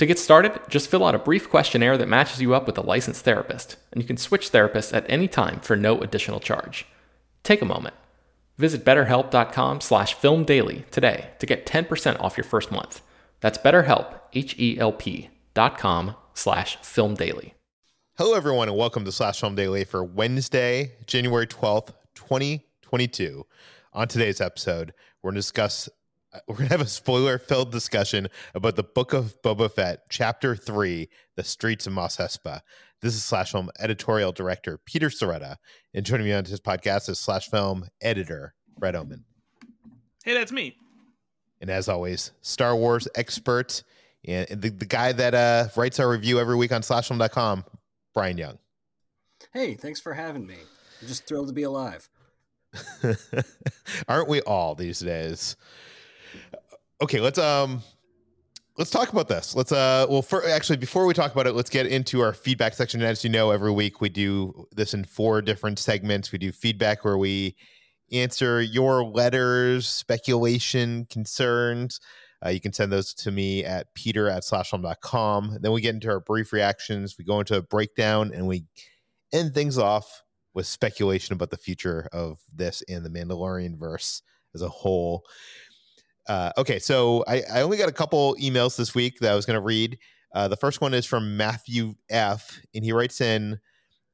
To get started, just fill out a brief questionnaire that matches you up with a licensed therapist, and you can switch therapists at any time for no additional charge. Take a moment. Visit betterhelp.com slash filmdaily today to get 10% off your first month. That's betterhelp, H-E-L-P dot com slash filmdaily. Hello, everyone, and welcome to Slash Film Daily for Wednesday, January 12th, 2022. On today's episode, we're going to discuss we're gonna have a spoiler-filled discussion about the Book of Boba Fett, Chapter Three: The Streets of Mos Espa. This is Slash Film editorial director Peter Sciretta, and joining me on his podcast is Slash Film editor Brad Oman. Hey, that's me. And as always, Star Wars expert and the, the guy that uh, writes our review every week on SlashFilm.com, Bryan Young. Hey, thanks for having me. I'm just thrilled to be alive. Aren't we all these days? Okay, let's um let's talk about this. Let's uh well for actually before we talk about it, let's get into our feedback section. As you know, every week we do this in four different segments. We do feedback where we answer your letters, speculation, concerns. Uh, you can send those to me at peter at slashfilm.com. Then we get into our brief reactions. We go into a breakdown and we end things off with speculation about the future of this and the Mandalorian verse as a whole. Uh, okay, so I, I, only got a couple emails this week that I was going to read. Uh, the first one is from Matthew F, and he writes in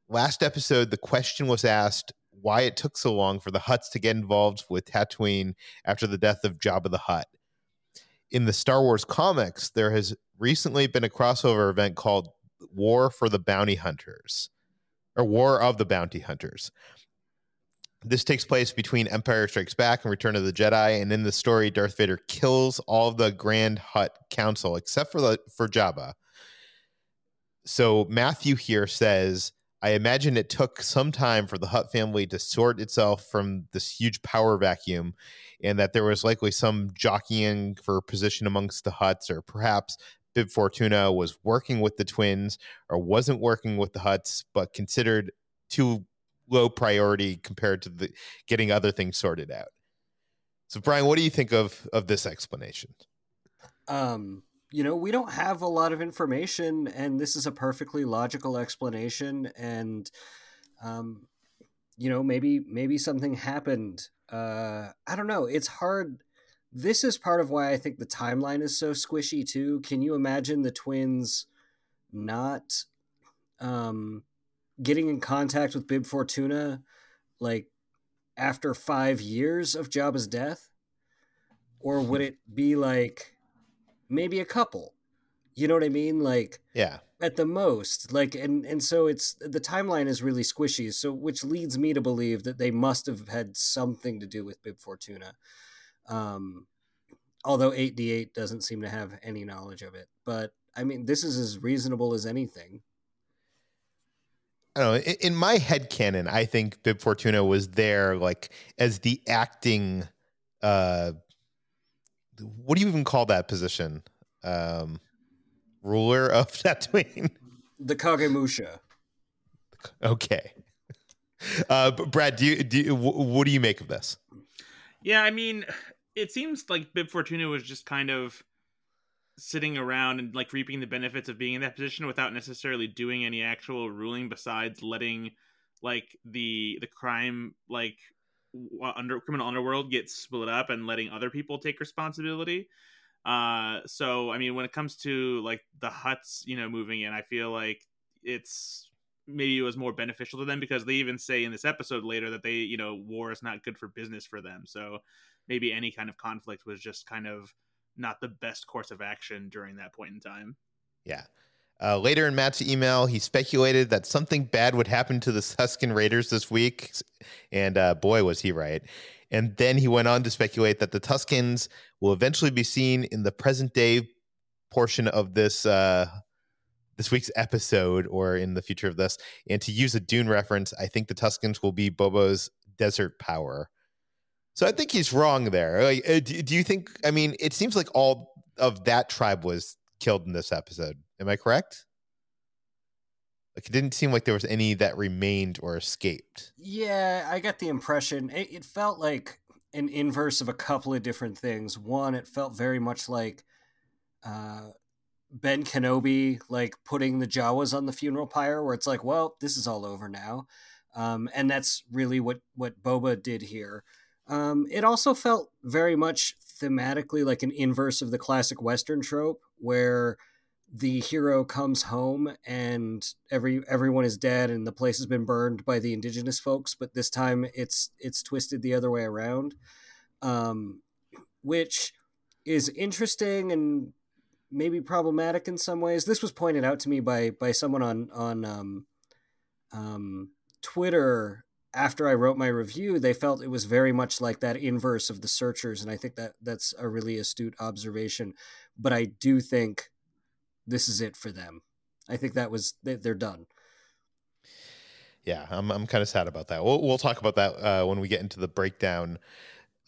Last episode, the question was asked why it took so long for the Hutts to get involved with Tatooine after the death of Jabba the Hutt. In the Star Wars comics, there has recently been a crossover event called War for the Bounty Hunters, or War of the Bounty Hunters. This takes place between Empire Strikes Back and Return of the Jedi, and in the story, Darth Vader kills all the Grand Hutt Council except for the for Jabba. So Matthew here says, "I imagine it took some time for the Hutt family to sort itself from this huge power vacuum, and that there was likely some jockeying for position amongst the Hutts, or perhaps Bib Fortuna was working with the twins or wasn't working with the Hutts, but considered too low priority compared to the getting other things sorted out. So Brian, what do you think of of this explanation? Um, you know, we don't have a lot of information and this is a perfectly logical explanation and um you know, maybe maybe something happened. Uh I don't know. It's hard this is part of why I think the timeline is so squishy too. Can you imagine the twins not um, getting in contact with Bib Fortuna like after five years of Jabba's death? Or would it be like maybe a couple? You know what I mean? Like Yeah. at the most like and and so it's the timeline is really squishy so which leads me to believe that they must have had something to do with bib fortuna um although 8D8 doesn't seem to have any knowledge of it but i mean this is as reasonable as anything I don't know. In, in my head canon, I think Bib Fortuna was there like as the acting uh what do you even call that position? Um ruler of Tatooine. the kagemusha okay. Uh but Brad, do you do you, what do you make of this? Yeah, I mean, it seems like Bib Fortuna was just kind of sitting around and like reaping the benefits of being in that position without necessarily doing any actual ruling besides letting like the the crime like under criminal underworld get split up and letting other people take responsibility. Uh so i mean when it comes to like the Hutts you know moving in i feel like it's maybe it was more beneficial to them because they even say in this episode later that they you know war is not good for business for them. So maybe any kind of conflict was just kind of not the best course of action during that point in time Yeah. Uh, later in Matt's email, he speculated that something bad would happen to the Tusken Raiders this week, and uh, boy, was he right. And then he went on to speculate that the Tuskens will eventually be seen in the present day portion of this uh, this week's episode, or in the future of this. And to use a Dune reference, I think the Tuskens will be Boba's desert power. So I think he's wrong there. Like, uh, do, you think? I mean, it seems like all of that tribe was killed in this episode. Am I correct? Like it didn't seem like there was any that remained or escaped. Yeah, I got the impression it, it felt like an inverse of a couple of different things. One, it felt very much like uh, Ben Kenobi, like putting the Jawas on the funeral pyre, where it's like, well, this is all over now, um, and that's really what what Boba did here. Um, it also felt very much thematically like an inverse of the classic Western trope, where the hero comes home and every everyone is dead and the place has been burned by the indigenous folks but this time it's it's twisted the other way around. Um which is interesting and maybe problematic in some ways. This was pointed out to me by by someone on on um um twitter after i wrote my review they felt it was very much like that inverse of the searchers and i think that that's a really astute observation but i do think this is it for them. I think that was they're done. Yeah, I'm I'm kind of sad about that. We'll we'll talk about that uh, when we get into the breakdown.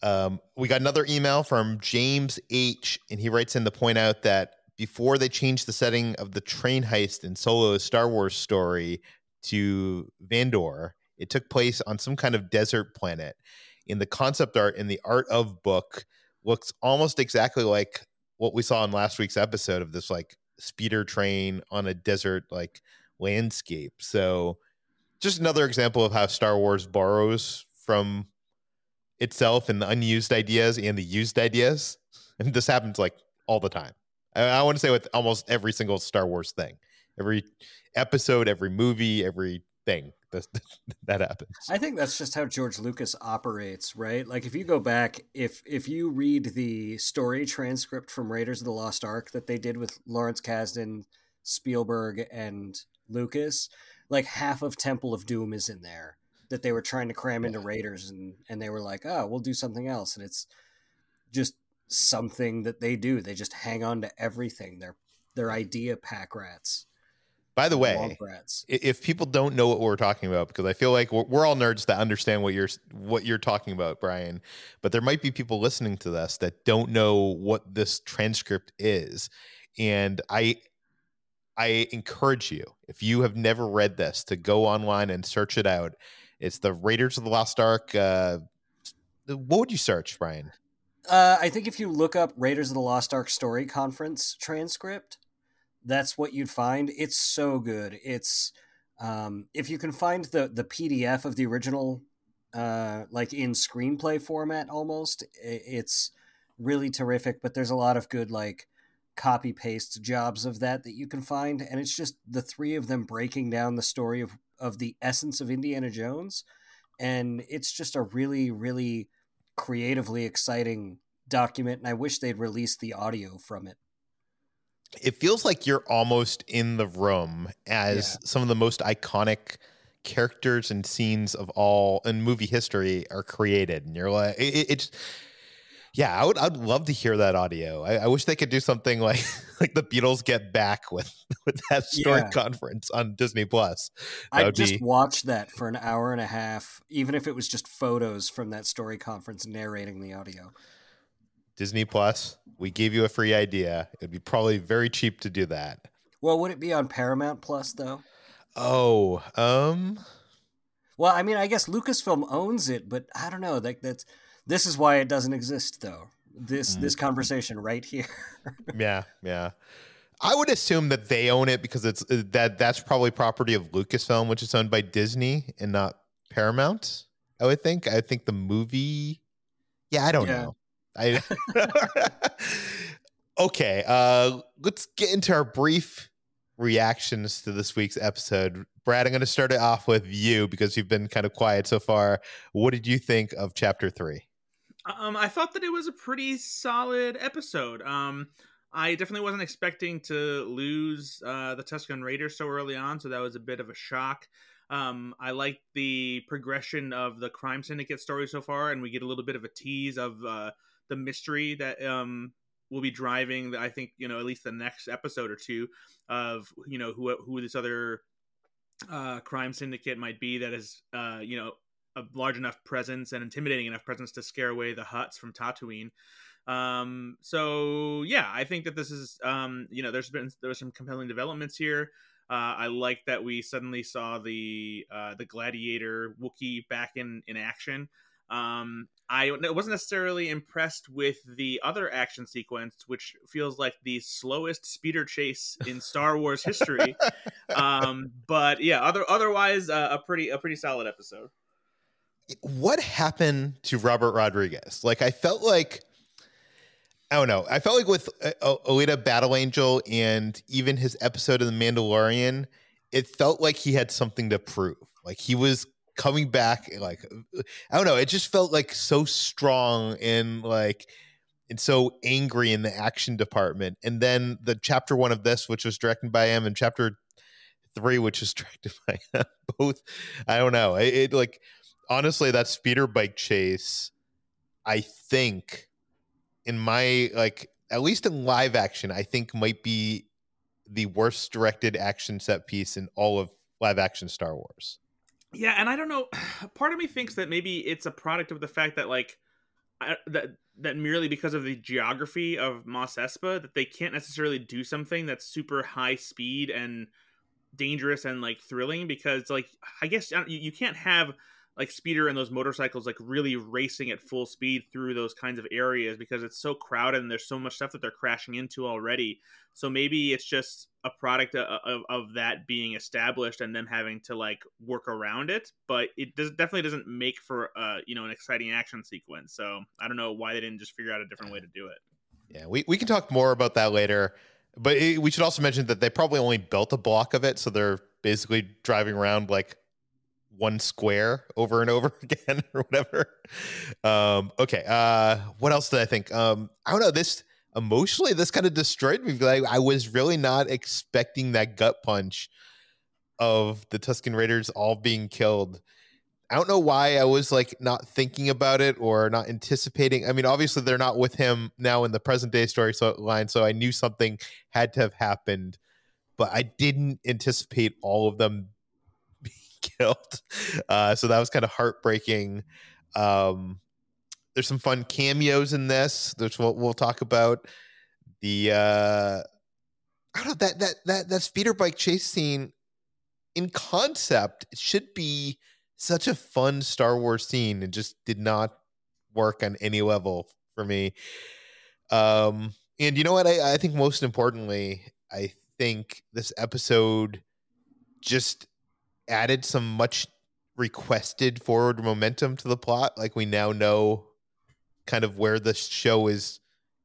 Um, we got another email from James H, and he writes in to point out that before they changed the setting of the train heist in Solo's Star Wars story to Vandor, it took place on some kind of desert planet. In the concept art in the art of book, looks almost exactly like what we saw in last week's episode of this like speeder train on a desert like landscape. So just another example of how Star Wars borrows from itself and the unused ideas and the used ideas. And this happens like all the time. I, I want to say with almost every single Star Wars thing, every episode, every movie, every thing that, that happens. I think that's just how George Lucas operates, right? Like if you go back, if if you read the story transcript from Raiders of the Lost Ark that they did with Lawrence Kasdan, Spielberg, and Lucas, like half of Temple of Doom is in there that they were trying to cram into Raiders, and and they were like, oh, we'll do something else, and it's just something that they do. They just hang on to everything. They're they're idea pack rats. By the way, Womp rats. i- if people don't know what we're talking about, because I feel like we're, we're all nerds that understand what you're what you're talking about, Brian, but there might be people listening to this that don't know what this transcript is, and I I encourage you, if you have never read this, to go online and search it out. It's the Raiders of the Lost Ark. Uh, what would you search, Brian? Uh, I think if you look up Raiders of the Lost Ark story conference transcript, that's what you'd find. It's so good. It's um, if you can find the the PDF of the original, uh, like in screenplay format, almost, it's really terrific. But there's a lot of good like copy paste jobs of that that you can find, and it's just the three of them breaking down the story of of the essence of Indiana Jones, and it's just a really really creatively exciting document. And I wish they'd release the audio from it. It feels like you're almost in the room as Yeah. some of the most iconic characters and scenes of all in movie history are created, and you're like, it, it- it's. Yeah, I would. I'd love to hear that audio. I, I wish they could do something like like the Beatles get back with with that story Yeah. conference on Disney Plus. I'd just be- watch that for an hour and a half, even if it was just photos from that story conference narrating the audio. Disney Plus. We gave you a free idea. It'd be probably very cheap to do that. Well, would it be on Paramount Plus though? Oh, um, Well, I mean, I guess Lucasfilm owns it, but I don't know. Like that's this is why it doesn't exist though. This Mm. this conversation right here. yeah, yeah. I would assume that they own it because it's uh, that that's probably property of Lucasfilm, which is owned by Disney and not Paramount. I would think. I think the movie. Yeah, I don't Yeah. know. I. okay, uh, let's get into our brief reactions to this week's episode. Brad, I'm going to start it off with you because you've been kind of quiet so far. What did you think of chapter three? Um, I thought that it was a pretty solid episode. Um, I definitely wasn't expecting to lose uh, the Tusken Raiders so early on, so that was a bit of a shock. Um, I like the progression of the crime syndicate story so far, and we get a little bit of a tease of uh, the mystery that um, will be driving. I think you know at least the next episode or two of you know who who this other uh, crime syndicate might be that is uh, you know a large enough presence and intimidating enough presence to scare away the Hutts from Tatooine. Um, so yeah, I think that this is um, you know there's been there was some compelling developments here. Uh, I like that we suddenly saw the uh, the gladiator Wookiee back in in action. Um, I wasn't necessarily impressed with the other action sequence, which feels like the slowest speeder chase in Star Wars history. um, but yeah, other otherwise uh, a pretty a pretty solid episode. what happened to Robert Rodriguez? Like, I felt like, I don't know. I felt like with uh, Alita Battle Angel and even his episode of The Mandalorian, it felt like he had something to prove. Like he was coming back. Like, I don't know. It just felt like so strong and like, and so angry in the action department. And then the chapter one of this, which was directed by him, and chapter three, which was directed by him, both. I don't know. It, it like honestly that speeder bike chase i think in my like at least in live action i think might be the worst directed action set piece in all of live action star wars Yeah, and I don't know. Part of me thinks that maybe it's a product of the fact that like I, that that merely because of the geography of Mos Espa that they can't necessarily do something that's super high speed and dangerous and like thrilling because like I guess you, you can't have like speeder and those motorcycles like really racing at full speed through those kinds of areas because it's so crowded and there's so much stuff that they're crashing into already. So maybe it's just a product of, of, of that being established and them having to like work around it but it does definitely doesn't make for uh you know an exciting action sequence. So i don't know why they didn't just figure out a different way to do it. Yeah we, we can talk more about that later but it, we should also mention that they probably only built a block of it so they're basically driving around like one square over and over again or whatever. Um okay uh what else did i think? Um i don't know this emotionally this kind of destroyed me like i was really not expecting that gut punch of the tusken raiders all being killed. I don't know why i was like not thinking about it or not anticipating i mean obviously they're not with him now in the present day story so line so i knew something had to have happened but i didn't anticipate all of them killed. Uh so that was kind of heartbreaking. Um there's some fun cameos in this There's we'll, we'll talk about. The uh i don't know that that that that speeder bike chase scene in concept it should be such a fun star wars scene. It just did not work on any level for me. Um and you know what? I, I think most importantly i think this episode just added some much requested forward momentum to the plot like we now know kind of where the show is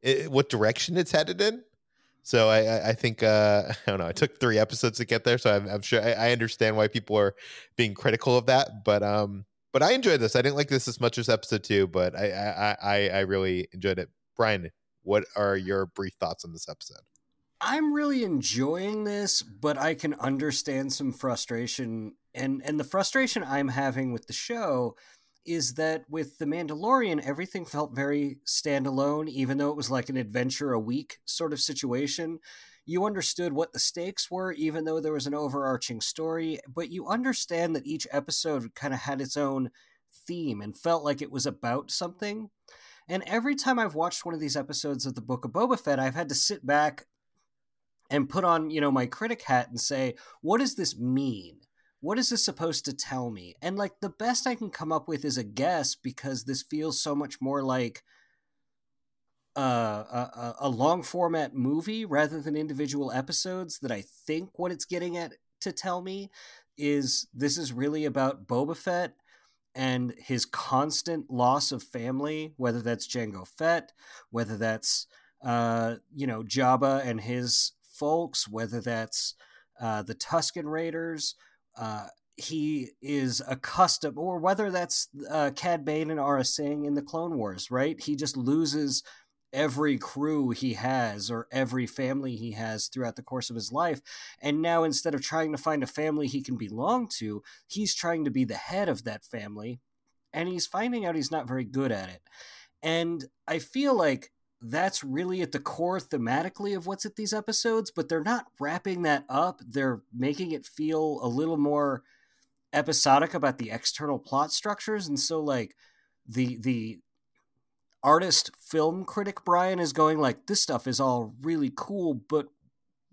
i what direction it's headed in So I, I think uh, I don't know. It took three episodes to get there, so I'm, I'm sure I, I, understand why people are being critical of that. But um, but I enjoyed this. I didn't like this as much as episode two, but I I I, I really enjoyed it. Brian, what are your brief thoughts on this episode? I'm really enjoying this, but I can understand some frustration, and and the frustration I'm having with the show is that with The Mandalorian, everything felt very standalone, even though it was like an adventure a week sort of situation. You understood what the stakes were, even though there was an overarching story, but you understand that each episode kind of had its own theme and felt like it was about something. And every time I've watched one of these episodes of the Book of Boba Fett, I've had to sit back and put on, you know, my critic hat and say, what does this mean? what is this supposed to tell me? And like the best I can come up with is a guess because this feels so much more like uh, a, a long format movie rather than individual episodes. That I think what it's getting at to tell me is this is really about Boba Fett and his constant loss of family, whether that's Jango Fett, whether that's uh, you know Jabba and his folks, whether that's uh, the Tusken Raiders, uh, he is accustomed, or whether that's uh, Cad Bane and Aurra Sing in the Clone Wars, right? He just loses every crew he has or every family he has throughout the course of his life. And now instead of trying to find a family he can belong to, he's trying to be the head of that family. And he's finding out he's not very good at it. And I feel like that's really at the core thematically of what's at these episodes, but they're not wrapping that up. They're making it feel a little more episodic about the external plot structures. And so like the the artist film critic Brian is going like this stuff is all really cool, but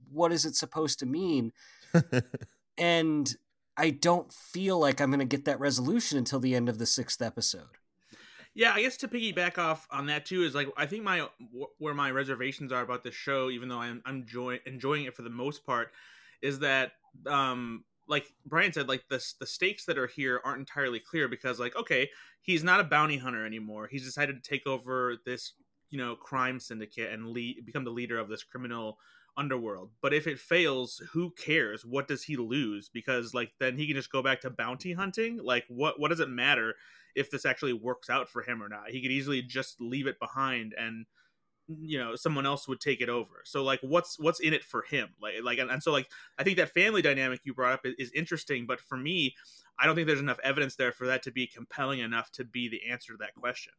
what is it supposed to mean? and I don't feel like I'm going to get that resolution until the end of the sixth episode. Yeah, I guess to piggyback off on that too is like I think my where my reservations are about this show, even though I'm I'm enjoy, enjoying it for the most part, is that um like Brian said, like the the stakes that are here aren't entirely clear because like okay, he's not a bounty hunter anymore. He's decided to take over this you know crime syndicate and lead, become the leader of this criminal underworld. But if it fails, who cares? What does he lose? Because like then he can just go back to bounty hunting. Like what what does it matter? if this actually works out for him or not. He could easily just leave it behind and you know someone else would take it over so like what's what's in it for him like like and, and so like i think that family dynamic you brought up is, is, interesting but for me i don't think there's enough evidence there for that to be compelling enough to be the answer to that question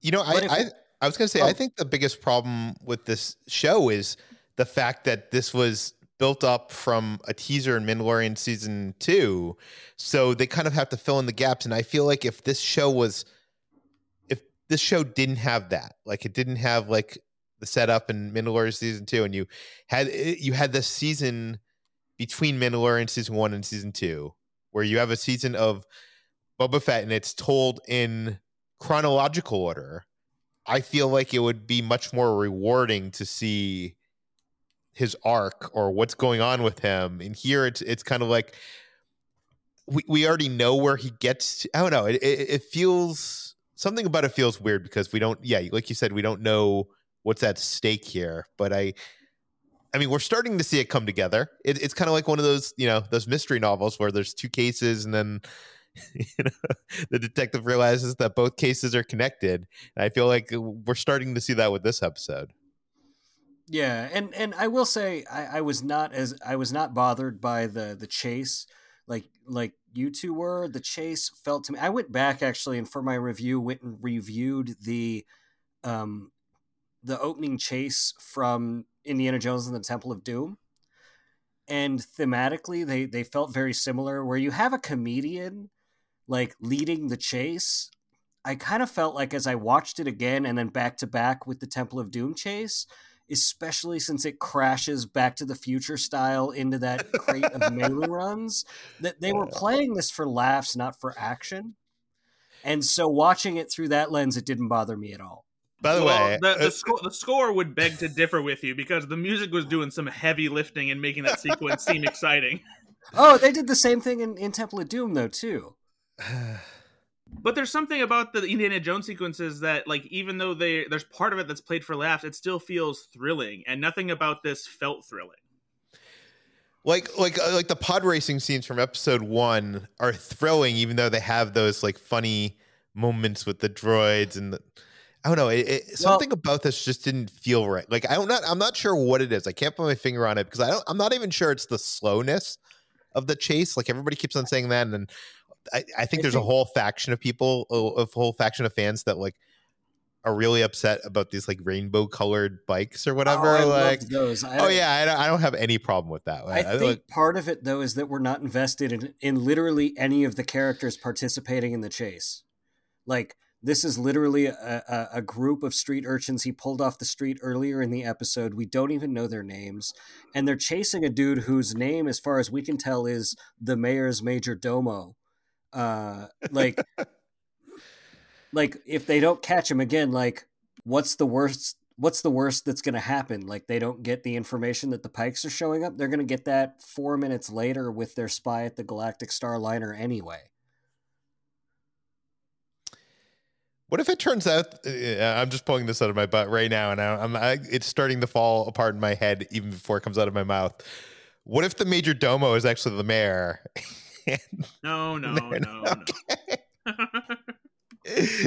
you know i I, I was gonna say oh. i think the biggest problem with this show is the fact that this was built up from a teaser in Mandalorian season two. So they kind of have to fill in the gaps. And I feel like if this show was, if this show didn't have that, like it didn't have like the setup in Mandalorian season two, and you had you had this season between Mandalorian season one and season two, where you have a season of Boba Fett and it's told in chronological order. I feel like it would be much more rewarding to see his arc or what's going on with him. And here it's it's kind of like we, we already know where he gets to, I don't know. It, it, it feels something about it feels weird because we don't yeah, like you said, we don't know what's at stake here. But I I mean, we're starting to see it come together. It, it's kind of like one of those, you know, those mystery novels where there's two cases and then you know, the detective realizes that both cases are connected. And I feel like we're starting to see that with this episode. Yeah, and and I will say I, I was not as I was not bothered by the the chase like like you two were. The chase felt to me. I went back actually, and for my review, went and reviewed the um the opening chase from Indiana Jones and the Temple of Doom. And thematically, they they felt very similar. Where you have a comedian like leading the chase, I kind of felt like as I watched it again and then back to back with the Temple of Doom chase, especially since it crashes back to the future style into that crate of meilooruns that they were playing this for laughs not for action. And so watching it through that lens it didn't bother me at all. By the well, way the, the, uh, sco- the score would beg to differ with you because the music was doing some heavy lifting and making that sequence seem exciting. Oh they did the same thing in, in temple of doom though too But there's something about the Indiana Jones sequences that, like, even though they there's part of it that's played for laughs, it still feels thrilling, and nothing about this felt thrilling. like like uh, like the pod racing scenes from episode one are thrilling even though they have those like funny moments with the droids and the i don't know it, it, Well- something about this just didn't feel right. Like i don't not i'm not sure what it is. I can't put my finger on it because i don't i'm not even sure it's the slowness of the chase. Like everybody keeps on saying that and then i, I think I there's a whole faction of people a, a whole faction of fans that like are really upset about these like rainbow colored bikes or whatever Oh, like those. I oh yeah I don't, I don't have any problem with that I I- think like- part of it though is that we're not invested in, in literally any of the characters participating in the chase. Like this is literally a, a, a group of street urchins he pulled off the street earlier in the episode. We don't even know their names, and they're chasing a dude whose name, as far as we can tell, is the mayor's major domo. Uh, like, like if they don't catch him again, like what's the worst? What's the worst that's going to happen? Like they don't get the information that the Pikes are showing up. They're going to get that four minutes later with their spy at the Galactic Starliner anyway. What if it turns out I'm just pulling this out of my butt right now, and I'm I, it's starting to fall apart in my head even before it comes out of my mouth. What if the major domo is actually the mayor? No, no, No, no, no.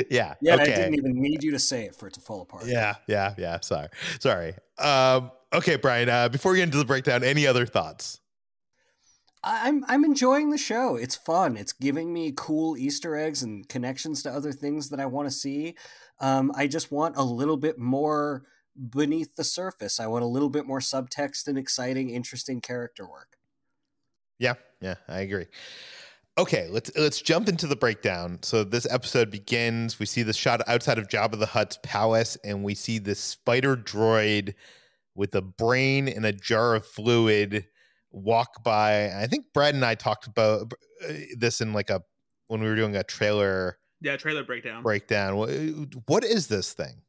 yeah. Yeah, okay. I didn't even need you to say it for it to fall apart. Yeah, yeah, yeah. Sorry, sorry. Um, okay, Brian. Uh, before we get into the breakdown, any other thoughts? I- I'm I'm enjoying the show. It's fun. It's giving me cool Easter eggs and connections to other things that I want to see. Um, I just want a little bit more beneath the surface. I want a little bit more subtext and exciting, interesting character work. Yeah, yeah, I agree. Okay, let's let's jump into the breakdown. So this episode begins. We see the shot outside of Jabba the Hutt's palace, and we see this spider droid with a brain and a jar of fluid walk by. I think Brad and I talked about uh, this in like a when we were doing a trailer yeah, trailer breakdown. breakdown. What, what is this thing?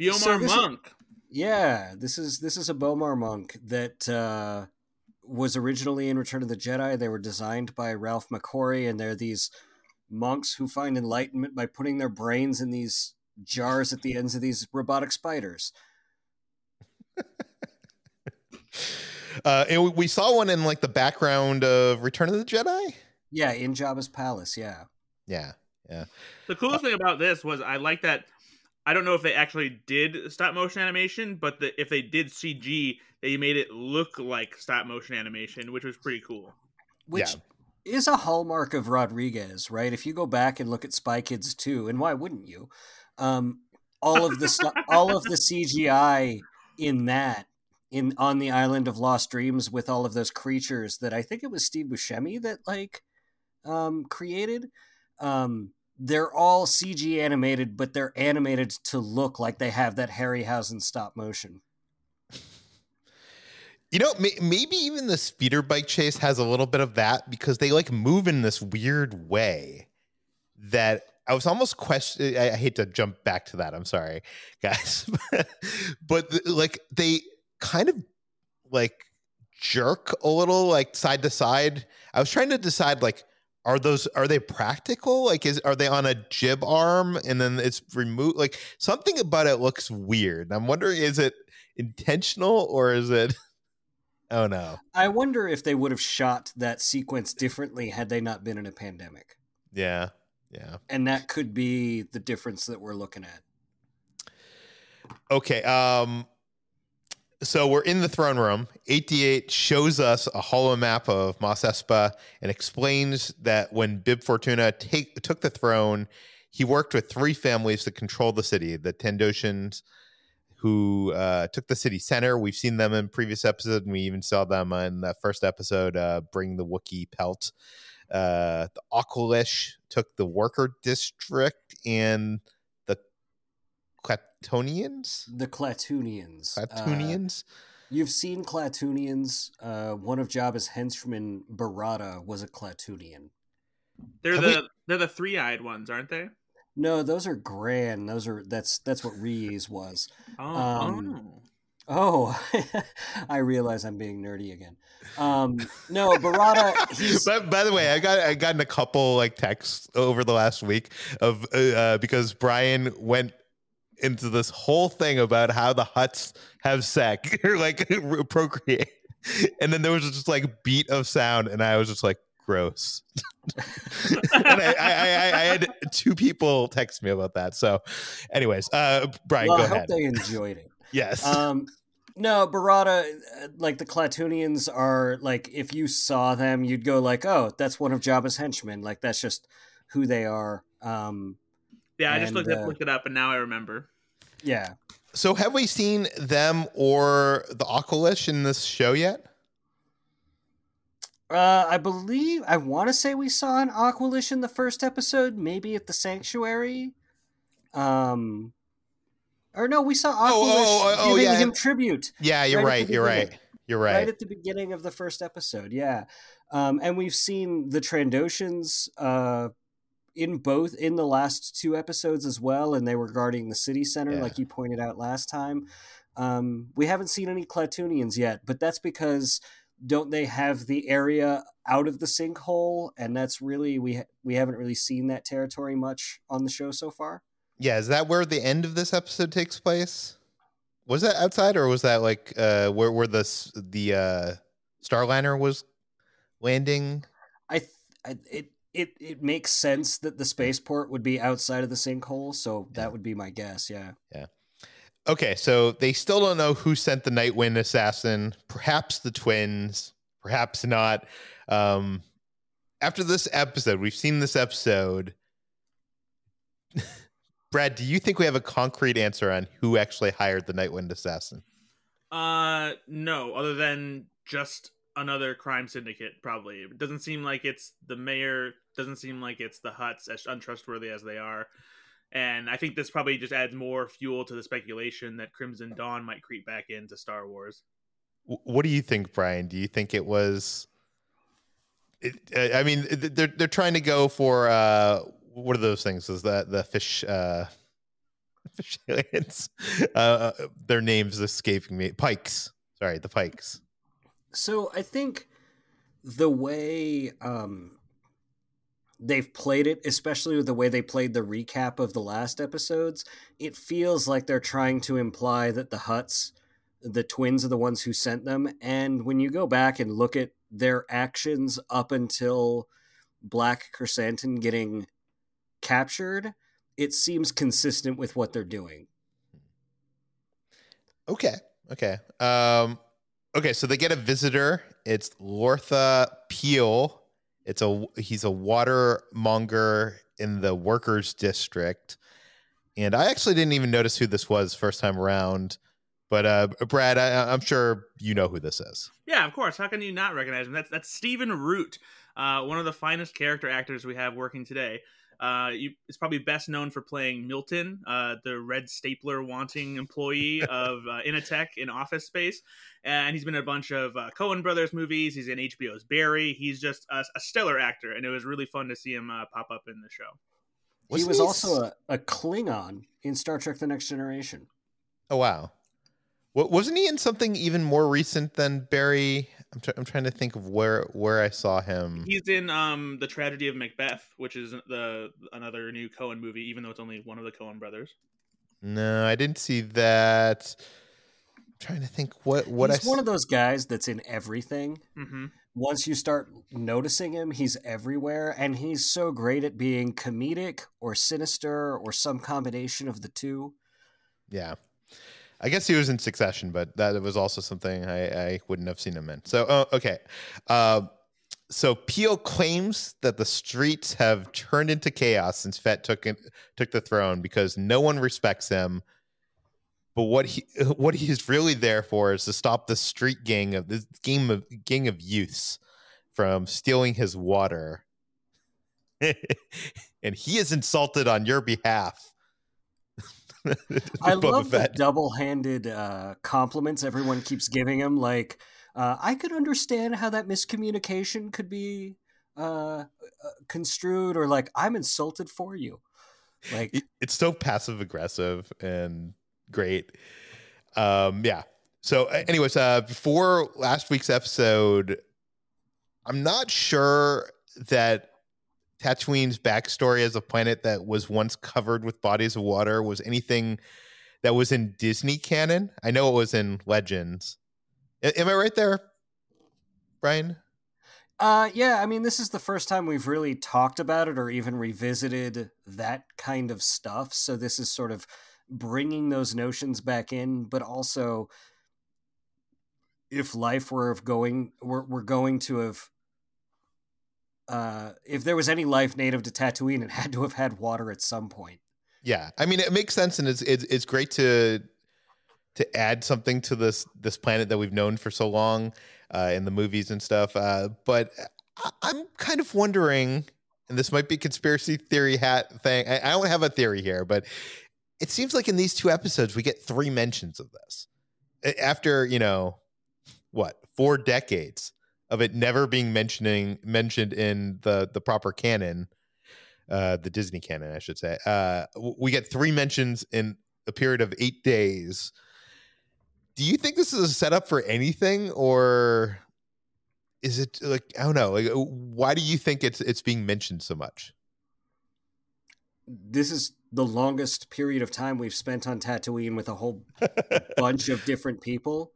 B'omarr So this is- Monk. Yeah, this is this is a B'omarr monk that uh, was originally in Return of the Jedi. They were designed by Ralph McQuarrie, and they're these monks who find enlightenment by putting their brains in these jars at the ends of these robotic spiders. Uh, and we- we saw one in like the background of Return of the Jedi. Yeah, in Jabba's palace. Yeah, Yeah, yeah. The coolest thing about this was I like that. I don't know if they actually did stop motion animation, but the, if they did CG, they made it look like stop motion animation, which was pretty cool. which Yeah. is a hallmark of Rodriguez, right? If you go back and look at Spy Kids 2, and why wouldn't you? Um, all of the stu- all of the CGI in that in on the island of Lost Dreams with all of those creatures that I think it was Steve Buscemi that like um, created. Um, they're all CG animated, but they're animated to look like they have that Harryhausen stop motion. You know, may, maybe even the speeder bike chase has a little bit of that because they like move in this weird way that I was almost question. I, I hate to jump back to that. I'm sorry, guys, but like they kind of like jerk a little like side to side. I was trying to decide like are those are they practical like is are they on a jib arm and then it's removed like something about it looks weird i'm wondering is it intentional or is it oh no I wonder if they would have shot that sequence differently had they not been in a pandemic. yeah yeah and that could be the difference that we're looking at. okay um so we're in the throne room 8D8 shows us a hollow map of Mos Espa and explains that when Bib Fortuna take, took the throne, he worked with three families to control the city the Tendoshans, who uh, took the city center. We've seen them in previous episodes, and we even saw them in the first episode, uh, Bring the Wookiee Pelt. Uh, the Aqualish took the worker district, and the Clatonians? The Klatooinians. Uh, Clatonians? you've seen Klatooinians. Uh, one of Jabba's henchmen, Barada, was a Klatooinian. They're Have the they're the three eyed ones, aren't they? No, those are Gran. Those are that's that's what Ree-Yees was. Oh, Um, oh. Oh, I realize I'm being nerdy again. Um, no, Barada. He's by, by the way, I got I gotten a couple like texts over the last week of uh, uh, because Brian went into this whole thing about how the Hutts have sex or like procreate, and then there was just like beat of sound, and I was just like gross. and I, I, I, I, had two people text me about that. So, anyways, uh, Brian, well, go I hope ahead. they enjoyed it. Yes. Um, no, Barada, uh, like the Klatooinians are like if you saw them, you'd go like, "Oh, that's one of Jabba's henchmen." Like that's just who they are. Um, Yeah, I just looked, uh, up, looked it up, and now I remember. yeah. so, have we seen them or the Aqualish in this show yet? Uh, I believe I want to say we saw an Aqualish in the first episode, maybe at the Sanctuary. Um, or no, we saw Aqualish oh, oh, oh, giving yeah. him tribute. Yeah, you're Right right. You're right. You're right. right. at the beginning of the first episode. Yeah, um, and we've seen the Trandoshans uh, in both in the last two episodes as well, and they were guarding the city center, Yeah. like you pointed out last time. Um, we haven't seen any Klatooinians yet, but that's because don't they have the area out of the sinkhole, and that's really we ha- we haven't really seen that territory much on the show so far. Yeah, is that where the end of this episode takes place? Was that outside or was that like uh where where the the uh Starliner was landing? I, th- I it it it makes sense that the spaceport would be outside of the sinkhole, so that would be my guess. Yeah. Yeah. Okay, so they still don't know who sent the Nightwind assassin. Perhaps the twins, perhaps not. Um after this episode, we've seen this episode. Brad, do you think we have a concrete answer on who actually hired the Nightwind assassin? Uh, no, other than just another crime syndicate. Probably it doesn't seem like it's the mayor. Doesn't seem like it's the Hutts, as untrustworthy as they are. And I think this probably just adds more fuel to the speculation that Crimson Dawn might creep back into Star Wars. What do you think, Brian? Do you think it was? It, uh, I mean, they're they're trying to go for uh, what are those things? Is that the fish? Uh, fish aliens? Uh, their names escaping me. Pikes. Sorry, the Pikes. So I think the way um, they've played it, especially with the way they played the recap of the last episodes, it feels like they're trying to imply that the Hutts, the twins, are the ones who sent them. And when you go back and look at their actions up until Black Krrsantan getting captured, it seems consistent with what they're doing. Okay. Okay. Um. Okay. So they get a visitor. It's Lortha Peel. It's a he's a watermonger in the workers district, and I actually didn't even notice who this was first time around. But uh, Brad, I, I'm sure you know who this is. Yeah, of course. How can you not recognize him? That's that's Stephen Root, uh, one of the finest character actors we have working today. Uh, you, is probably best known for playing Milton, uh, the red stapler wanting employee of uh, Initech in Office Space, and he's been in a bunch of uh, Coen Brothers movies. He's in HBO's Barry. He's just a, a stellar actor, and it was really fun to see him uh, pop up in the show. he Wasn't was he also a Klingon in Star Trek The Next Generation. Oh wow. Wa- Wasn't he in something even more recent than Barry? I'm, try- I'm trying to think of where where I saw him. He's in um, the Tragedy of Macbeth, which is the another new Coen movie, even though it's only one of the Coen brothers. No, I didn't see that. I'm trying to think what what he's I one s- of those guys that's in everything. hmm Once you start noticing him, he's everywhere, and he's so great at being comedic or sinister or some combination of the two. Yeah. I guess he was in Succession, but that was also something I, I wouldn't have seen him in. So, uh, okay. Uh, so Peel claims that the streets have turned into chaos since Fett took took the throne because no one respects him. But what he what he's really there for is to stop the street gang of this game of gang of youths from stealing his water. and he is insulted on your behalf. I love the double-handed uh, compliments everyone keeps giving him. Like, uh, I could understand how that miscommunication could be uh, uh, construed, or like, I'm insulted for you. Like, it's so passive aggressive and great. Um, yeah. So, anyways, uh, before last week's episode, I'm not sure that Tatooine's backstory as a planet that was once covered with bodies of water was anything that was in Disney canon. I know it was in Legends. Am I right there, Brian? Uh, yeah, I mean, this is the first time we've really talked about it or even revisited that kind of stuff. So this is sort of bringing those notions back in, but also if life were of going, we're going to have, uh, if there was any life native to Tatooine, it had to have had water at some point. Yeah, I mean, it makes sense, and it's it's, it's great to to add something to this this planet that we've known for so long uh, in the movies and stuff. Uh, but I'm kind of wondering, and this might be conspiracy theory hat thing. I, I don't have a theory here, but it seems like in these two episodes we get three mentions of this after you know what four decades of it never being mentioning mentioned in the the proper canon uh the disney canon i should say. Uh we get three mentions in a period of eight days. Do you think this is a setup for anything or is it like i don't know like why do you think it's it's being mentioned so much? This is the longest period of time we've spent on Tatooine with a whole bunch of different people.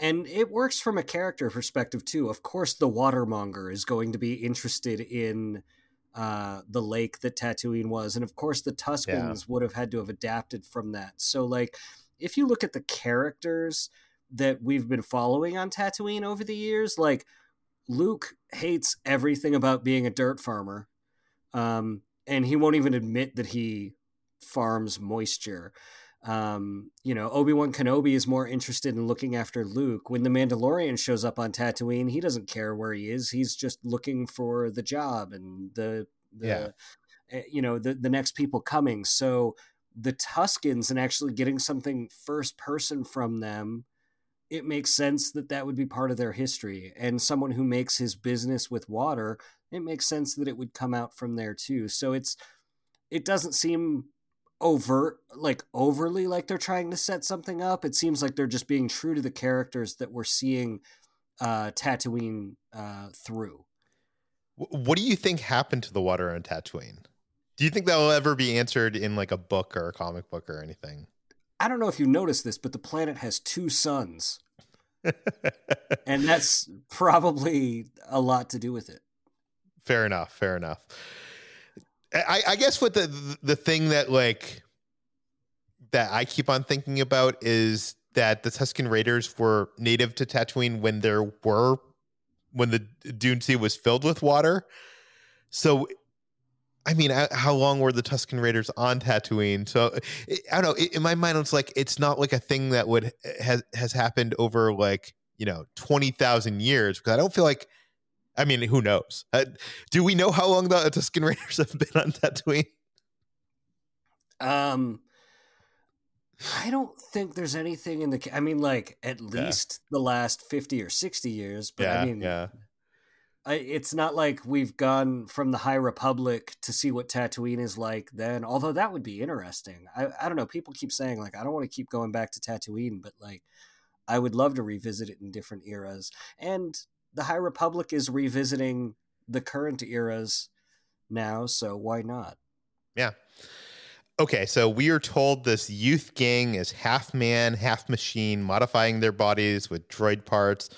And it works from a character perspective too. Of course, the watermonger is going to be interested in uh, the lake that Tatooine was. And of course, the Tuskens yeah. would have had to have adapted from that. So, like, if you look at the characters that we've been following on Tatooine over the years, like, Luke hates everything about being a dirt farmer. Um, and he won't even admit that he farms moisture. Um, you know, Obi Wan Kenobi is more interested in looking after Luke. When the Mandalorian shows up on Tatooine, he doesn't care where he is. He's just looking for the job and the, the yeah. You know, the the next people coming. So the Tuskens and actually getting something first person from them it makes sense that that would be part of their history. And someone who makes his business with water, it makes sense that it would come out from there too. So it's it doesn't seem overt like overly like they're trying to set something up. It seems like they're just being true to the characters that we're seeing uh Tatooine uh through. What do you think happened to the water on Tatooine? Do you think that will ever be answered in like a book or a comic book or anything? I don't know if you noticed this, but the planet has two suns. and that's probably a lot to do with it. Fair enough. Fair enough. I, I guess what the the thing that like that I keep on thinking about is that the Tusken Raiders were native to Tatooine when there were when the Dune Sea was filled with water. So, I mean, how long were the Tusken Raiders on Tatooine? So, I don't know. In my mind, it's like it's not like a thing that would eh, has has happened over like you know twenty thousand years because I don't feel like I mean, who knows? Uh, do we know how long the Tusken Raiders have been on Tatooine? Um, I don't think there's anything in the. I mean, like at least yeah. the last fifty or sixty years. But yeah, I mean, yeah. I, it's not like we've gone from the High Republic to see what Tatooine is like then. Although that would be interesting. I, I don't know. People keep saying like I don't want to keep going back to Tatooine, but like I would love to revisit it in different eras. And the High Republic is revisiting the current eras now, so why not? Yeah. Okay, so we are told this youth gang is half man, half machine, modifying their bodies with droid parts.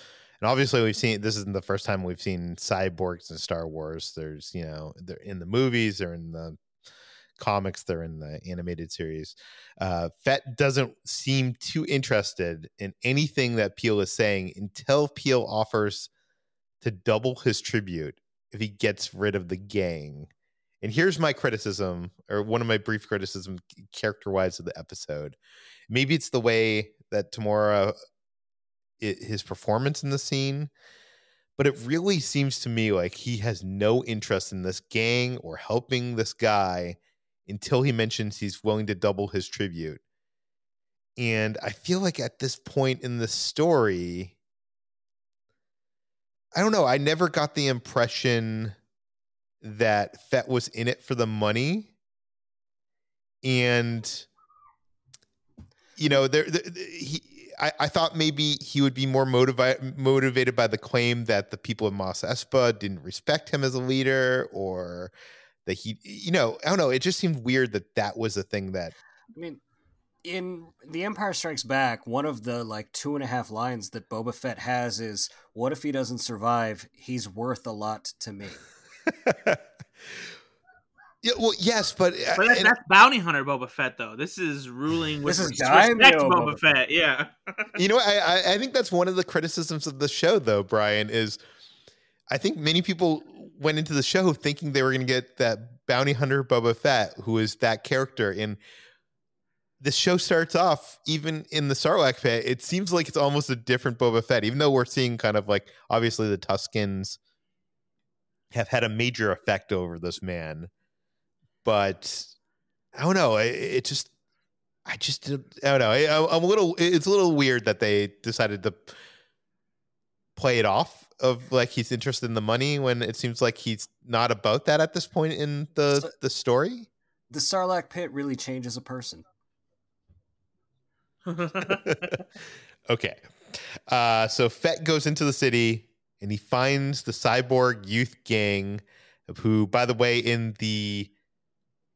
And obviously, we've seen this isn't the first time we've seen cyborgs in Star Wars. There's, you know, they're in the movies, they're in the comics, they're in the animated series. Uh, Fett doesn't seem too interested in anything that Peel is saying until Peel offers to double his tribute if he gets rid of the gang. And here's my criticism, or one of my brief criticisms, character wise, of the episode. Maybe it's the way that Temuera, it, his performance in the scene, but it really seems to me like he has no interest in this gang or helping this guy until he mentions he's willing to double his tribute. And I feel like at this point in the story, I don't know. I never got the impression that Fett was in it for the money. And you know, there, he I, I thought maybe he would be more motivated motivated by the claim that the people in Mos Espa didn't respect him as a leader, or that he, you know, I don't know. It just seemed weird that that was a thing that. I mean, in The Empire Strikes Back, one of the like two and a half lines that Boba Fett has is, "What if he doesn't survive? He's worth a lot to me." Yeah, well, yes, but, uh, But that's, and- that's bounty hunter Boba Fett, though. This is ruling with This is res- respect Boba Boba Fett. Yeah. you know. I, I I think that's one of the criticisms of the show, though. Bryan is, I think many people went into the show thinking they were going to get that bounty hunter Boba Fett, who is that character. And the show starts off even in the Sarlacc pit. It seems like it's almost a different Boba Fett, even though we're seeing kind of like obviously the Tuskens have had a major effect over this man, but I don't know. It, it just I just I don't know. I, I'm a little. It's a little weird that they decided to play it off of like he's interested in the money when it seems like he's not about that at this point in the the story. The Sarlacc pit really changes a person. okay, uh, so Fett goes into the city and he finds the cyborg youth gang, who, by the way, in the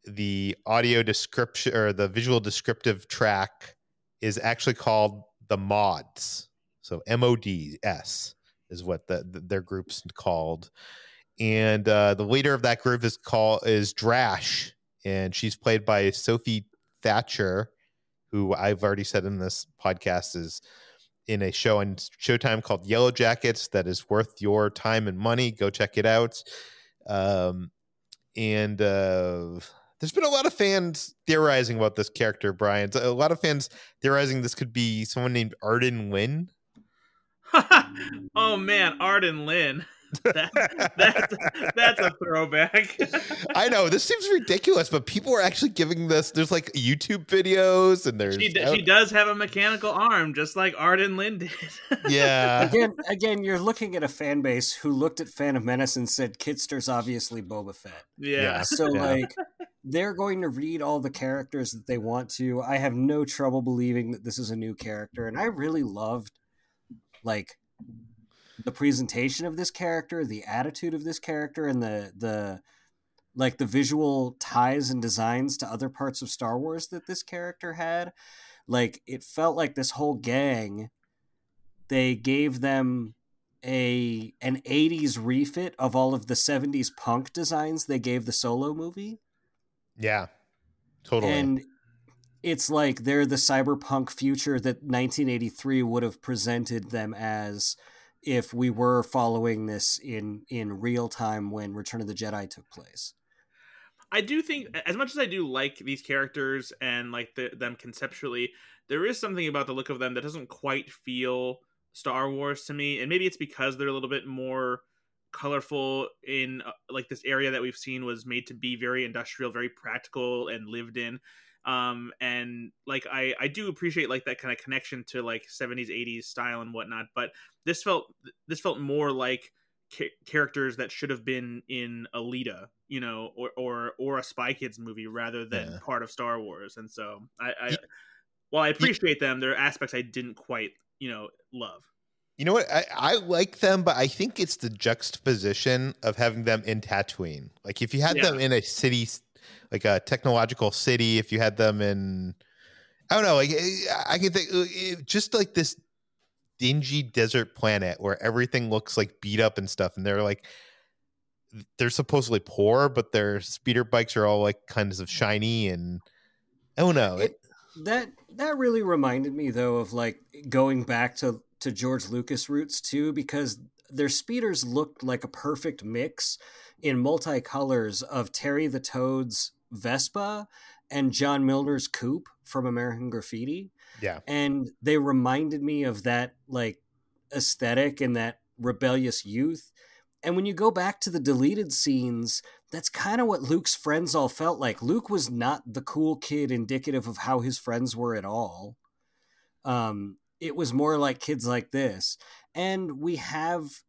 the audio description or the visual descriptive track is actually called the mods. So m-o-d-s is what the, the- their group's called. And uh, the leader of that group is called is drash. And she's played by sophie thatcher who i've already said in this podcast is in a show on showtime called yellow jackets that is worth your time and money go check it out um, and uh, there's been a lot of fans theorizing about this character, Bryan. A lot of fans theorizing this could be someone named Arden Lynn. oh man, Arden Lynn. That, that's that's a throwback. I know this seems ridiculous, but people are actually giving this. There's like YouTube videos, and there's she, d- she does have a mechanical arm, just like Arden Lynn did. yeah, Again, again, you're looking at a fan base who looked at Phantom Menace and said, "Kitster's obviously Boba Fett." yeah. So Yeah. like they're going to read all the characters that they want to. I have no trouble believing that this is a new character and I really loved like the presentation of this character, the attitude of this character and the the like the visual ties and designs to other parts of Star Wars that this character had. Like it felt like this whole gang they gave them a an 80s refit of all of the 70s punk designs they gave the solo movie yeah, totally. and it's like they're the cyberpunk future that 1983 would have presented them as if we were following this in in real time when return of the jedi took place I do think, as much as I do like these characters and like the, them conceptually, there is something about the look of them that doesn't quite feel Star Wars to me, and maybe it's because they're a little bit more colorful in uh, like this area that we've seen was made to be very industrial, very practical, and lived in. Um, and like I, I do appreciate like that kind of connection to like 70s, 80s style and whatnot, but this felt this felt more like ca- characters that should have been in Alita, you know, or or or a Spy Kids movie rather than Yeah. part of Star Wars. And so I, I Ye- while I appreciate them, there are aspects I didn't quite, you know, love. You know what? I, I like them, but I think it's the juxtaposition of having them in Tatooine. Like if you had Yeah. them in a city, like a technological city, if you had them in, I don't know, like eh, I can think uh, eh, just like this dingy desert planet where everything looks like beat up and stuff, and they're like they're supposedly poor, but their speeder bikes are all like kinds of shiny and I don't know. It- that that really reminded me though of like going back to to George Lucas roots too because their speeders looked like a perfect mix in multicolors of Terry the Toad's Vespa and John Milner's coupe from American Graffiti. Yeah, and they reminded me of that like aesthetic and that rebellious youth. And when you go back to the deleted scenes that's kind of what luke's friends all felt like. Luke was not the cool kid indicative of how his friends were at all. Um it was more like kids like this. And we have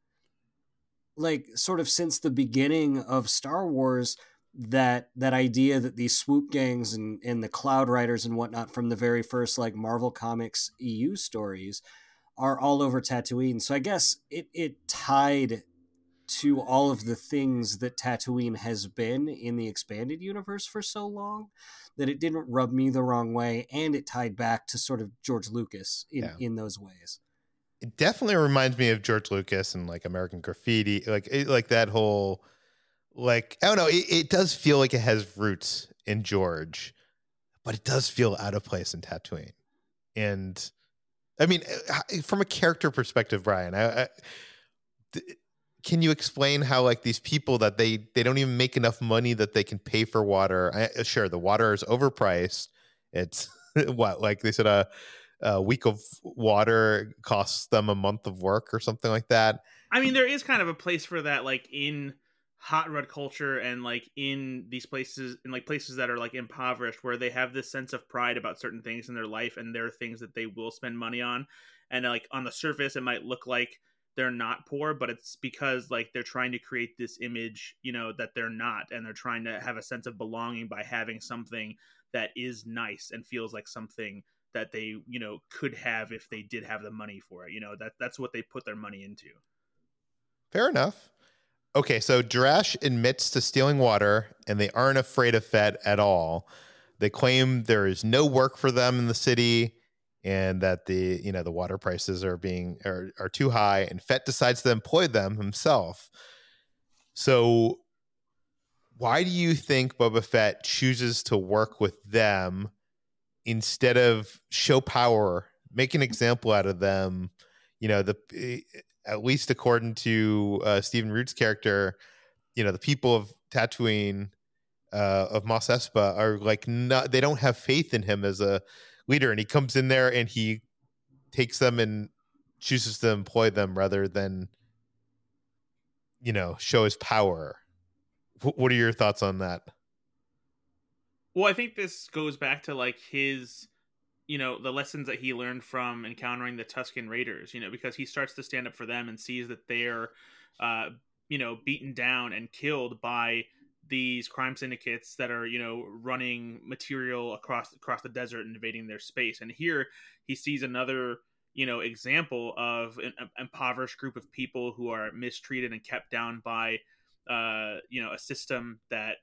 like sort of since the beginning of star wars that that idea that these swoop gangs and, and the cloud riders and whatnot from the very first like Marvel Comics EU stories are all over Tatooine. So I guess it it tied to all of the things that Tatooine has been in the expanded universe for so long that it didn't rub me the wrong way and it tied back to sort of George Lucas in, yeah. in those ways. It definitely reminds me of George Lucas and like American Graffiti, like like that whole like I don't know, it, it does feel like it has roots in George, but it does feel out of place in Tatooine. And I mean, uh, from a character perspective, Bryan, I, I can you explain how like these people that they they don't even make enough money that they can pay for water I, uh, sure the water is overpriced it's what like they said a, a week of water costs them a month of work or something like that. I mean there is kind of a place for that like in hot rod culture and like in these places in like places that are like impoverished where they have this sense of pride about certain things in their life and there are things that they will spend money on. And like on the surface it might look like they're not poor but it's because like they're trying to create this image you know that they're not and they're trying to have a sense of belonging by having something that is nice and feels like something that they you know could have if they did have the money for it you know that that's what they put their money into. Fair enough. Okay so Drash admits to stealing water and they aren't afraid of Fett at all. They claim there is no work for them in the city and that the you know the water prices are being are, are too high and Fett decides to employ them himself. So why do you think Boba Fett chooses to work with them instead of show power, make an example out of them? You know, the eh, at least according to uh, Stephen Root's character, you know, the people of Tatooine uh, of Mos Espa are like not they don't have faith in him as a leader. And he comes in there and he takes them and chooses to employ them rather than you know show his power. What are your thoughts on that well i think this goes back to like his you know the lessons that he learned from encountering the Tusken raiders you know because he starts to stand up for them and sees that they're uh you know beaten down and killed by these crime syndicates that are you know running material across across the desert and invading their space. And here he sees another you know example of an impoverished group of people who are mistreated and kept down by uh you know a system that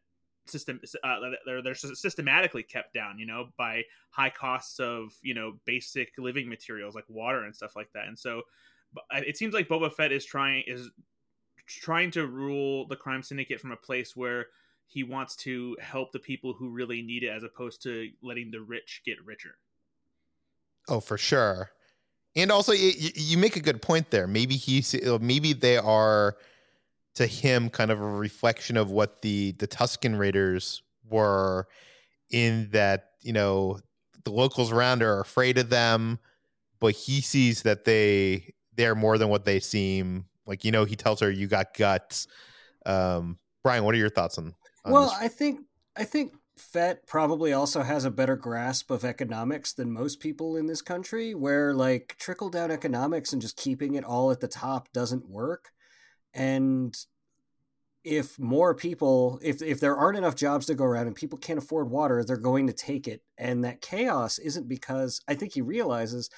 system uh, they're, they're systematically kept down you know by high costs of you know basic living materials like water and stuff like that and so it seems like Boba Fett is trying is trying to rule the crime syndicate from a place where he wants to help the people who really need it as opposed to letting the rich get richer. Oh, for sure. And also you, you make a good point there. Maybe he's maybe they are to him kind of a reflection of what the the Tusken Raiders were in that, you know, the locals around are afraid of them, but he sees that they they're more than what they seem like, you know, he tells her, "You got guts." Um, Bryan, what are your thoughts on? on well, this? I think I think Fett probably also has a better grasp of economics than most people in this country, where like trickle down economics and just keeping it all at the top doesn't work. And if more people, if if there aren't enough jobs to go around and people can't afford water, they're going to take it. And that chaos isn't because I think he realizes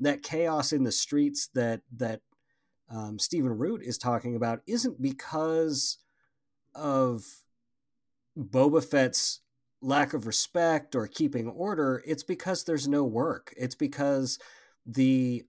that chaos in the streets that that um, Stephen Root is talking about isn't because of Boba Fett's lack of respect or keeping order. It's because there's no work. It's because the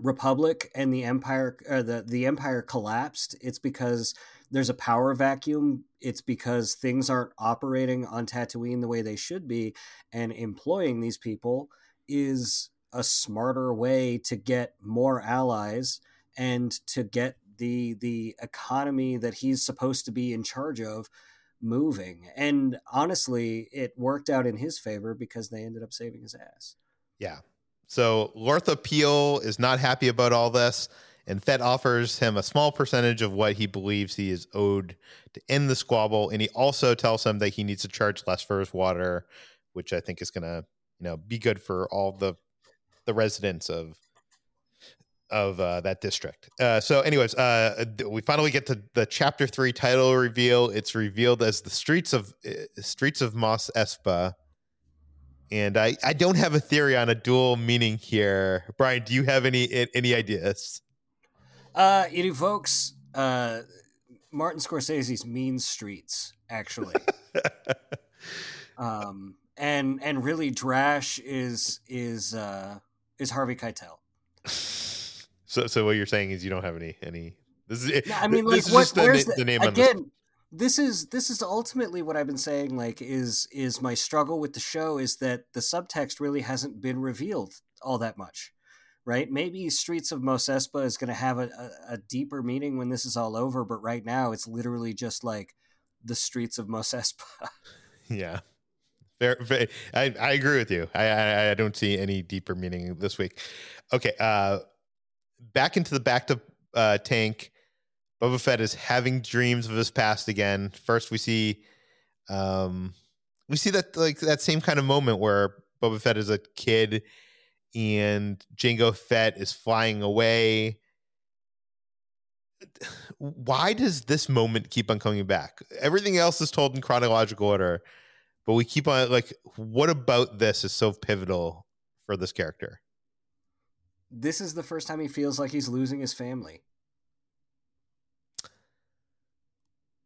Republic and the Empire, or the the Empire collapsed. It's because there's a power vacuum. It's because things aren't operating on Tatooine the way they should be, and employing these people is a smarter way to get more allies and to get the the economy that he's supposed to be in charge of moving. And honestly, it worked out in his favor because they ended up saving his ass. Yeah. So Lortha Peel is not happy about all this, and Fett offers him a small percentage of what he believes he is owed to end the squabble. And he also tells him that he needs to charge less for his water, which I think is gonna, you know, be good for all the the residents of of uh, that district. Uh, so, anyways, uh, we finally get to the chapter three title reveal. It's revealed as the streets of uh, streets of Mos Espa, and I I don't have a theory on a dual meaning here. Bryan, do you have any any ideas? Uh, it evokes uh, Martin Scorsese's Mean Streets, actually. um, and and really, Drash is is uh, is Harvey Keitel. So, so what you're saying is you don't have any any. This is. No, I mean, like, what, the, where's the, the name again? This is this is ultimately what I've been saying. Like, is is my struggle with the show is that the subtext really hasn't been revealed all that much, right? Maybe Streets of Mos Espa is going to have a, a, a deeper meaning when this is all over, but right now it's literally just like the streets of Mos Espa. yeah. I, I agree with you. I, I, I don't see any deeper meaning this week. Okay, uh, back into the bacta uh, tank. Boba Fett is having dreams of his past again. First, we see, um, we see that like that same kind of moment where Boba Fett is a kid and Jango Fett is flying away. Why does this moment keep on coming back? Everything else is told in chronological order, but we keep on like, what about this is so pivotal for this character? this is the first time he feels like he's losing his family.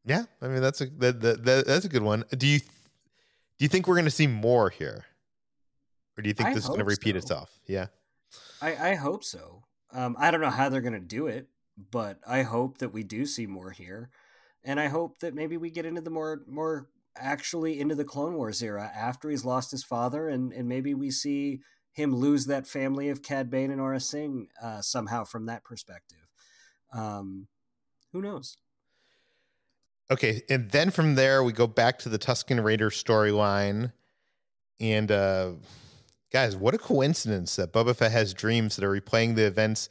Yeah, I mean that's a that, that, that that's a good one. Do you do you think we're going to see more here, or do you think I this is going to repeat so. itself? Yeah, I I hope so. Um, I don't know how they're going to do it, but I hope that we do see more here, and I hope that maybe we get into the more more actually into the Clone Wars era after he's lost his father, and and maybe we see him lose that family of Cad Bane and Aurra Sing uh, somehow from that perspective. Um, who knows? Okay, and then from there we go back to the Tusken Raider storyline, and uh, guys, what a coincidence that Boba Fett has dreams that are replaying the events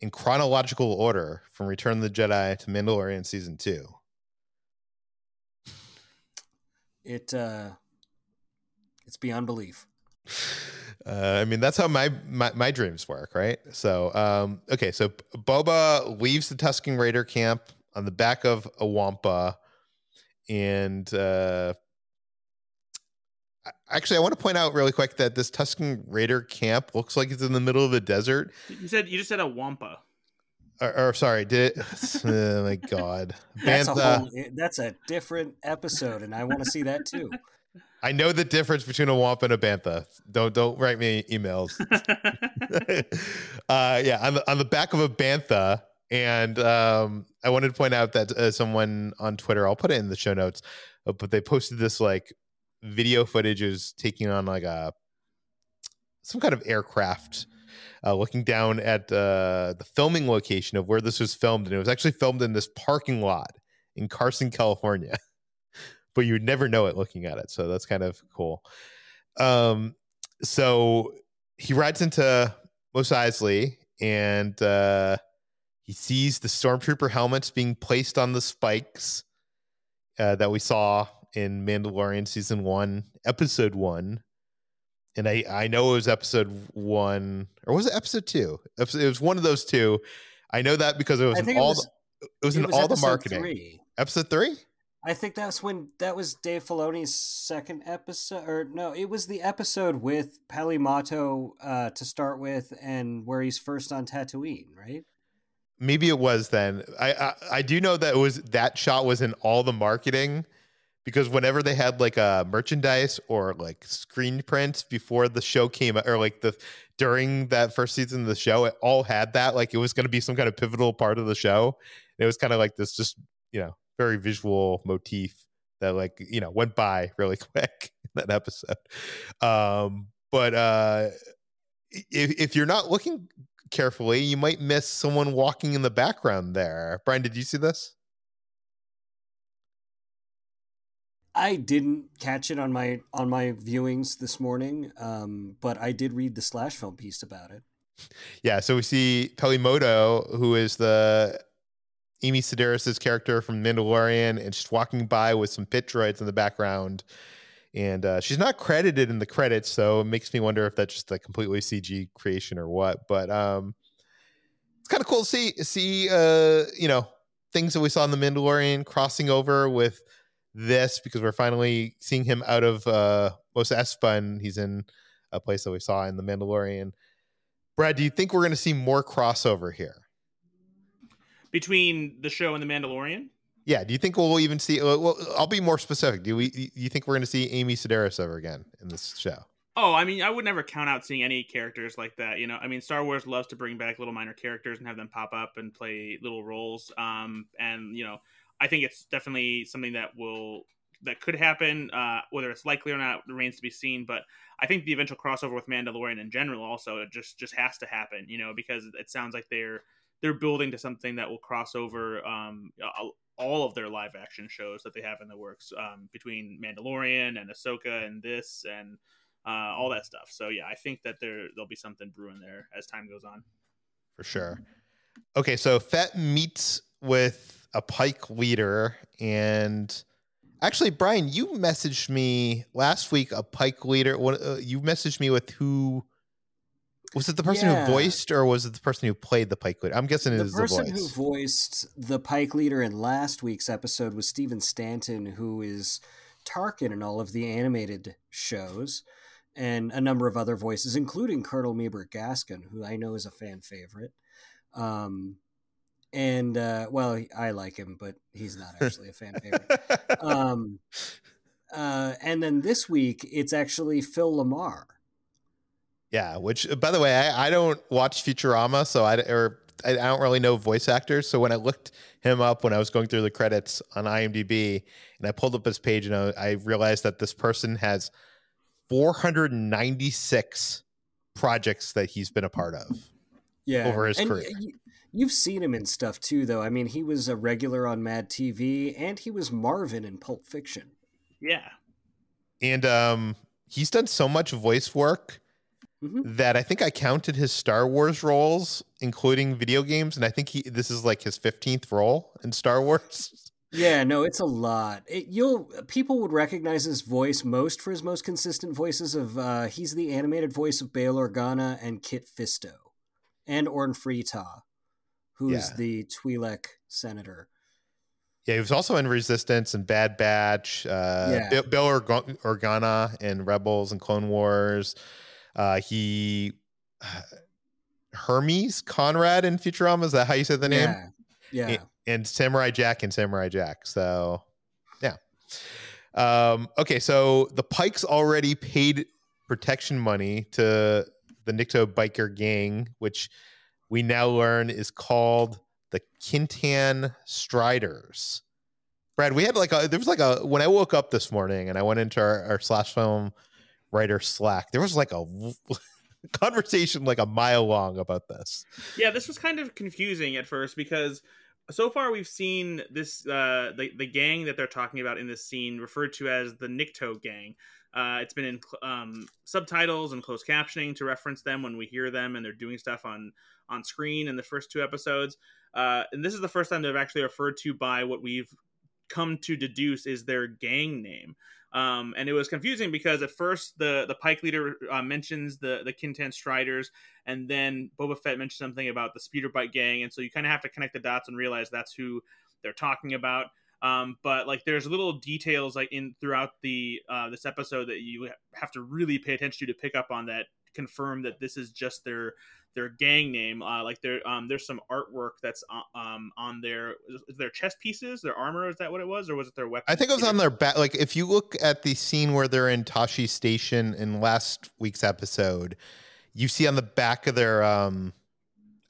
in chronological order from Return of the Jedi to Mandalorian season two. It uh, it's beyond belief. Uh, I mean, that's how my, my, my dreams work, right? So, um, okay, so Boba leaves the Tusken Raider camp on the back of a Wampa, and uh, actually, I want to point out really quick that this Tusken Raider camp looks like it's in the middle of the desert. You said you just said a Wampa. Or, or sorry, did it? oh my god, that's Bantha. a whole, that's a different episode, and I want to see that too. I know the difference between a Wampa and a Bantha. Don't don't write me emails. uh, yeah, on the on the back of a Bantha, and um, I wanted to point out that uh, someone on Twitter, I'll put it in the show notes, uh, but they posted this like video footage is taking on like a some kind of aircraft. Uh, looking down at uh, the filming location of where this was filmed, and it was actually filmed in this parking lot in Carson, California. but you would never know it looking at it. So that's kind of cool. Um, so he rides into Mos Eisley and uh, he sees the stormtrooper helmets being placed on the spikes uh, that we saw in Mandalorian season one, episode one. And I, I know it was episode one, or was it episode two? It was one of those two. I know that because it was in all was, the, it was in all the marketing. Three. Episode three? I think that's when that was Dave Filoni's second episode, or no, it was the episode with Peli Motto uh, to start with, and where he's first on Tatooine, right? Maybe it was then. I, I I do know that it was that shot was in all the marketing because whenever they had like a merchandise or like screen prints before the show came or like the during that first season of the show, it all had that like it was going to be some kind of pivotal part of the show. And it was kind of like this, just you know very visual motif that like you know went by really quick in that episode um but uh if, if you're not looking carefully you might miss someone walking in the background there bryan did you see this I didn't catch it on my on my viewings this morning, um, but I did read the slash film piece about it. Yeah, so we see Peli Motto, who is the Amy Sedaris' character from Mandalorian, and she's walking by with some pit droids in the background. And uh, she's not credited in the credits, so it makes me wonder if that's just a completely CG creation or what. But um, it's kind of cool to see see uh you know things that we saw in the Mandalorian crossing over with this because we're finally seeing him out of uh Mos Espa and he's in a place that we saw in the Mandalorian. Brad, do you think we're going to see more crossover here? Between the show and the Mandalorian? Yeah. Do you think we'll even see? Well, I'll be more specific. Do we? Do you think we're going to see Amy Sedaris ever again in this show? Oh, I mean, I would never count out seeing any characters like that. You know, I mean, Star Wars loves to bring back little minor characters and have them pop up and play little roles. Um, and you know, I think it's definitely something that will that could happen. Uh, whether it's likely or not remains to be seen. But I think the eventual crossover with Mandalorian in general also it just just has to happen. You know, because it sounds like they're they're building to something that will cross over um, all of their live action shows that they have in the works um, between Mandalorian and Ahsoka and this and uh, all that stuff. So yeah, I think that there there'll be something brewing there as time goes on. For sure. Okay, so Fett meets with a Pike leader, and actually, Bryan, you messaged me last week a Pike leader. What uh, you messaged me with who? Was it the person Yeah. who voiced, or was it the person who played the Pike leader? I'm guessing it the is the person who voiced the Pike leader in last week's episode was Stephen Stanton, who is Tarkin in all of the animated shows, and a number of other voices, including Colonel Meebur Gascon, who I know is a fan favorite. Um, and uh, well, I like him, but he's not actually a fan favorite. Um, uh, and then this week, it's actually Phil LaMarr. Yeah, which by the way, I, I don't watch Futurama, so I or I, I don't really know voice actors. So when I looked him up when I was going through the credits on IMDb, and I pulled up his page, and I, I realized that this person has 496 projects that he's been a part of. yeah over his and career. y- y- you've seen him in stuff too though i mean he was a regular on mad tv and he was marvin in pulp fiction Yeah, And um, he's done so much voice work Mhm. that I think I counted his Star Wars roles, including video games, and I think he this is like his 15th role in Star Wars. yeah no it's a lot it, you'll people would recognize his voice most for his most consistent voices of uh, he's the animated voice of bail organa and kit fisto and Orn Free Taa, who's Yeah. the twi'lek senator Yeah, he was also in Resistance and Bad Batch. Uh, Yeah. Bail Organa in Rebels and Clone Wars. Uh, he uh, Hermes Conrad in Futurama. Is that how you said the name? yeah yeah and Samurai Jack and Samurai Jack. So, yeah. Um, okay, so the Pikes already paid protection money to the Nikto biker gang, which we now learn is called the Kintan Striders. Brad, we had like a there was like a when I woke up this morning and I went into our, our slash film writer Slack, there was like a conversation like a mile long about this. yeah. This was kind of confusing at first because so far we've seen this uh, the the gang that they're talking about in this scene referred to as the Nikto gang. Uh, it's been in um, subtitles and closed captioning to reference them when we hear them and they're doing stuff on on screen in the first two episodes. Uh, and this is the first time they've actually referred to by what we've come to deduce is their gang name. Um, and it was confusing because at first the the Pike leader uh, mentions the the Kintan Striders, and then Boba Fett mentions something about the Speeder Bike gang, and so you kind of have to connect the dots and realize that's who they're talking about. Um, but like, there's little details like in throughout the uh, this episode that you have to really pay attention to to pick up on that confirm that this is just their their gang name. Uh, like there, um, there's some artwork that's uh, um, on their is their chest pieces, their armor. Is that what it was, or was it their weapon? I think it was on their back. Like if you look at the scene where they're in Tosche Station in last week's episode, you see on the back of their um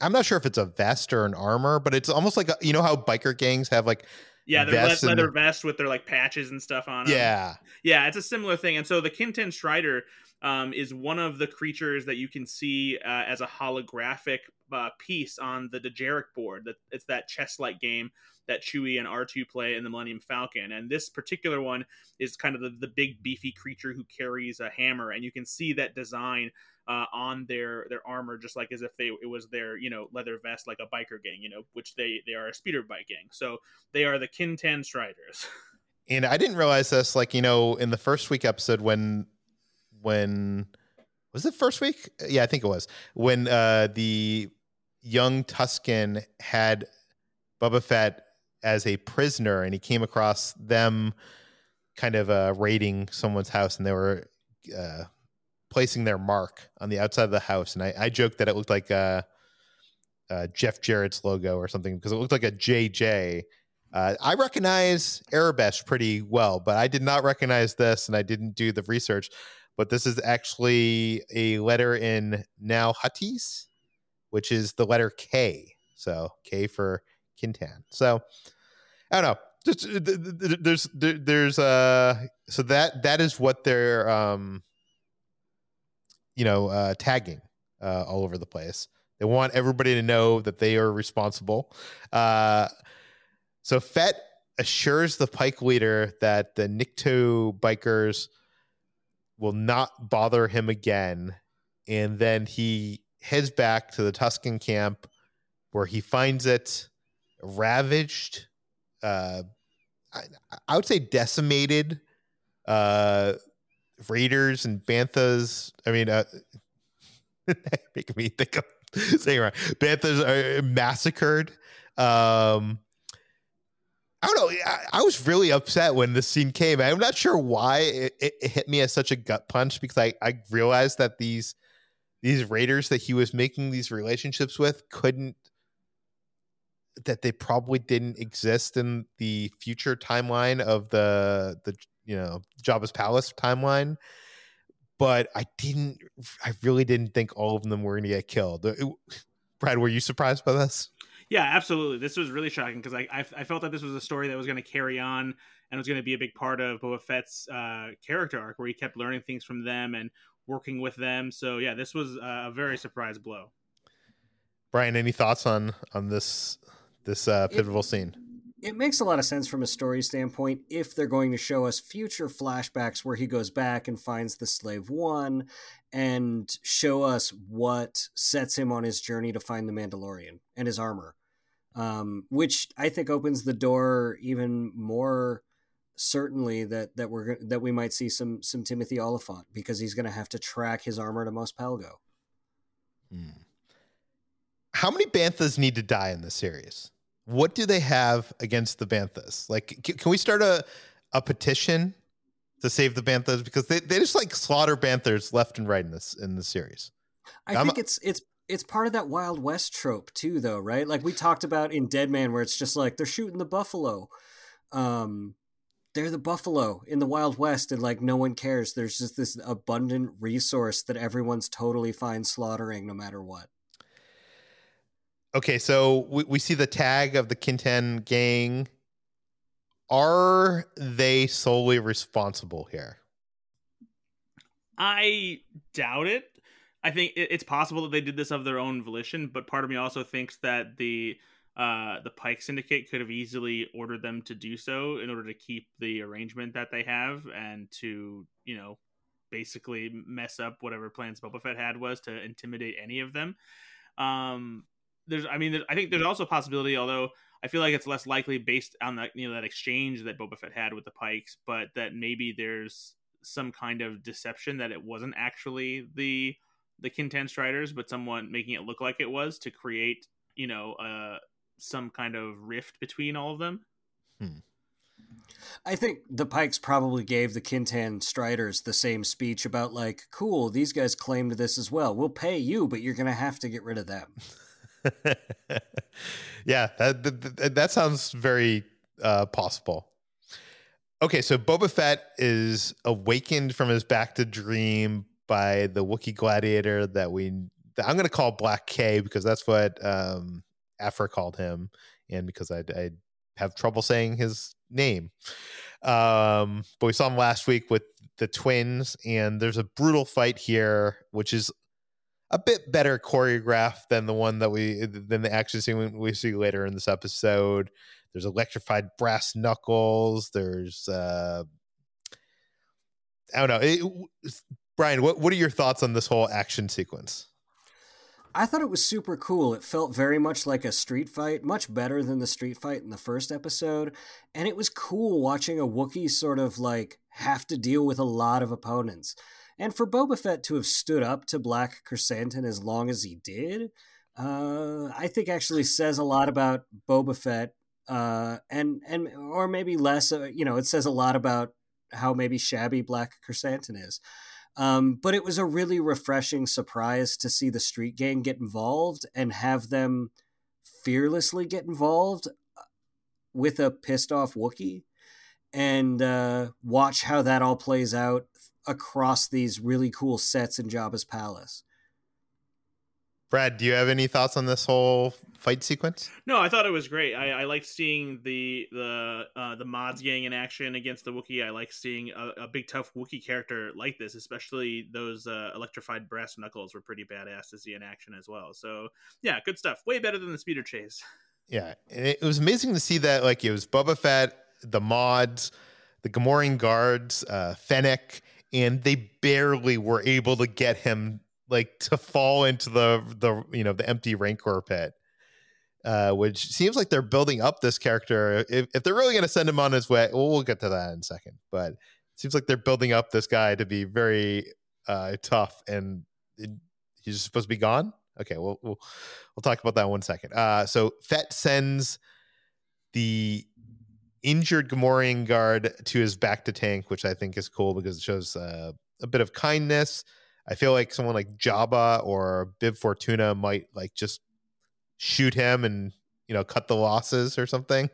I'm not sure if it's a vest or an armor, but it's almost like a, you know how biker gangs have like Yeah, their le- leather the- vest with their like patches and stuff on. 'em. yeah. yeah, it's a similar thing. And so the Kintan Strider um, is one of the creatures that you can see uh, as a holographic uh, piece on the Dejarik board. That it's that chess-like game that Chewie and R2 play in the Millennium Falcon. And this particular one is kind of the, the big beefy creature who carries a hammer, and you can see that design uh, on their their armor, just like as if they it was their you know leather vest, like a biker gang, you know, which they they are a speeder bike gang. So they are the Kintan Striders. And I didn't realize this like, you know, in the first week episode when when was it first week? Yeah, I think it was. When uh the young Tusken had Boba Fett as a prisoner, and he came across them kind of uh, raiding someone's house, and they were uh, placing their mark on the outside of the house. And I, I joked that it looked like uh, uh, Jeff Jarrett's logo or something because it looked like a JJ. Uh, I recognize Aurebesh pretty well, but I did not recognize this, and I didn't do the research. But this is actually a letter in Huttese, which is the letter K. So K for Kintan. So I don't know. Just there's there's uh so that that is what they're um you know uh tagging uh all over the place. They want everybody to know that they are responsible. Uh so Fett assures the Pike leader that the Nikto bikers will not bother him again. And then he heads back to the Tusken camp where he finds it ravaged, uh, I, I would say decimated. Uh, Raiders and Banthas. I mean, uh, making me think of saying right. Banthas are massacred. Um, I don't know. I, I, was really upset when this scene came. I'm not sure why it, it, it, hit me as such a gut punch because I, I realized that these these raiders that he was making these relationships with couldn't that they probably didn't exist in the future timeline of the the you know Jabba's palace timeline. But I didn't. I really didn't think all of them were going to get killed. It, Brad, were you surprised by this? Yeah, absolutely. This was really shocking because I, I, I felt that this was a story that was going to carry on and was going to be a big part of Boba Fett's uh, character arc, where he kept learning things from them and working with them. So yeah, this was a very surprise blow. Bryan, any thoughts on on this this uh, pivotal it, scene? It makes a lot of sense from a story standpoint if they're going to show us future flashbacks where he goes back and finds the slave one and show us what sets him on his journey to find the Mandalorian and his armor. Um, which I think opens the door even more certainly that that we're that we might see some some Timothy Olyphant because he's going to have to track his armor to Mos Pelgo. Hmm. How many Banthas need to die in this series? What do they have against the Banthas? Like, can we start a a petition to save the Banthas because they, they just like slaughter Banthas left and right in this in the series. I I'm, think it's it's it's part of that Wild West trope too, though, right? Like we talked about in Dead Man, where it's just like they're shooting the buffalo. Um, they're the buffalo in the Wild West, and like no one cares. There's just this abundant resource that everyone's totally fine slaughtering, no matter what. Okay, so we, we see the tag of the Kintan gang are they solely responsible here? I doubt it. I think it's possible that they did this of their own volition, but part of me also thinks that the uh, the Pike Syndicate could have easily ordered them to do so in order to keep the arrangement that they have and to you know basically mess up whatever plans Boba Fett had was to intimidate any of them. Um, there's, I mean, there's, I think there's also a possibility, although I feel like it's less likely based on that you know that exchange that Boba Fett had with the Pikes, but that maybe there's some kind of deception that it wasn't actually the the Kintan Striders, but someone making it look like it was to create you know uh, some kind of rift between all of them. Hmm. I think the Pikes probably gave the Kintan Striders the same speech about like, cool, these guys claimed this as well. We'll pay you, but you're gonna have to get rid of them. yeah, that, that, that sounds very uh, possible. Okay, so Boba Fett is awakened from his bacta dream by the Wookiee gladiator that we that I'm going to call Black K because that's what um, Aphra called him, and because I, I have trouble saying his name. Um, but we saw him last week with the twins, and there's a brutal fight here, which is a bit better choreographed than the one that we than the action scene we see later in this episode. There's electrified brass knuckles. There's uh I don't know. It, Bryan, what what are your thoughts on this whole action sequence? I thought it was super cool. It felt very much like a street fight, much better than the street fight in the first episode. And it was cool watching a Wookiee sort of like have to deal with a lot of opponents. And for Boba Fett to have stood up to Black Krrsantan as long as he did uh, I think actually says a lot about Boba Fett, uh, and and or maybe less. Uh, you know, it says a lot about how maybe shabby Black Krrsantan is. Um, but it was a really refreshing surprise to see the Street Gang get involved and have them fearlessly get involved uh, with a pissed off Wookiee and uh, watch how that all plays out across these really cool sets in Jabba's palace. Brad, do you have any thoughts on this whole fight sequence? No, I thought it was great. I, I liked seeing the the uh, the mods gang in action against the Wookiee. I like seeing a, a, big tough Wookiee character like this, especially those uh, electrified brass knuckles were pretty badass to see in action as well. So yeah, good stuff. Way better than the speeder chase. Yeah, and it was amazing to see that. Like it was Boba Fett, the mods, the Gamorrean guards, uh, Fennec, and they barely were able to get him like to fall into the the you know the empty rancor pit uh, which seems like they're building up this character. If, if they're really going to send him on his way well we'll get to that in a second but it seems like they're building up this guy to be very uh, tough and it, he's supposed to be gone? Okay we'll, we'll we'll talk about that one second. Uh, so Fett sends the injured Gamorrean guard to his back to tank which i think is cool because it shows uh, a bit of kindness I feel like someone like Jabba or Bib Fortuna might like just shoot him and you know cut the losses or something.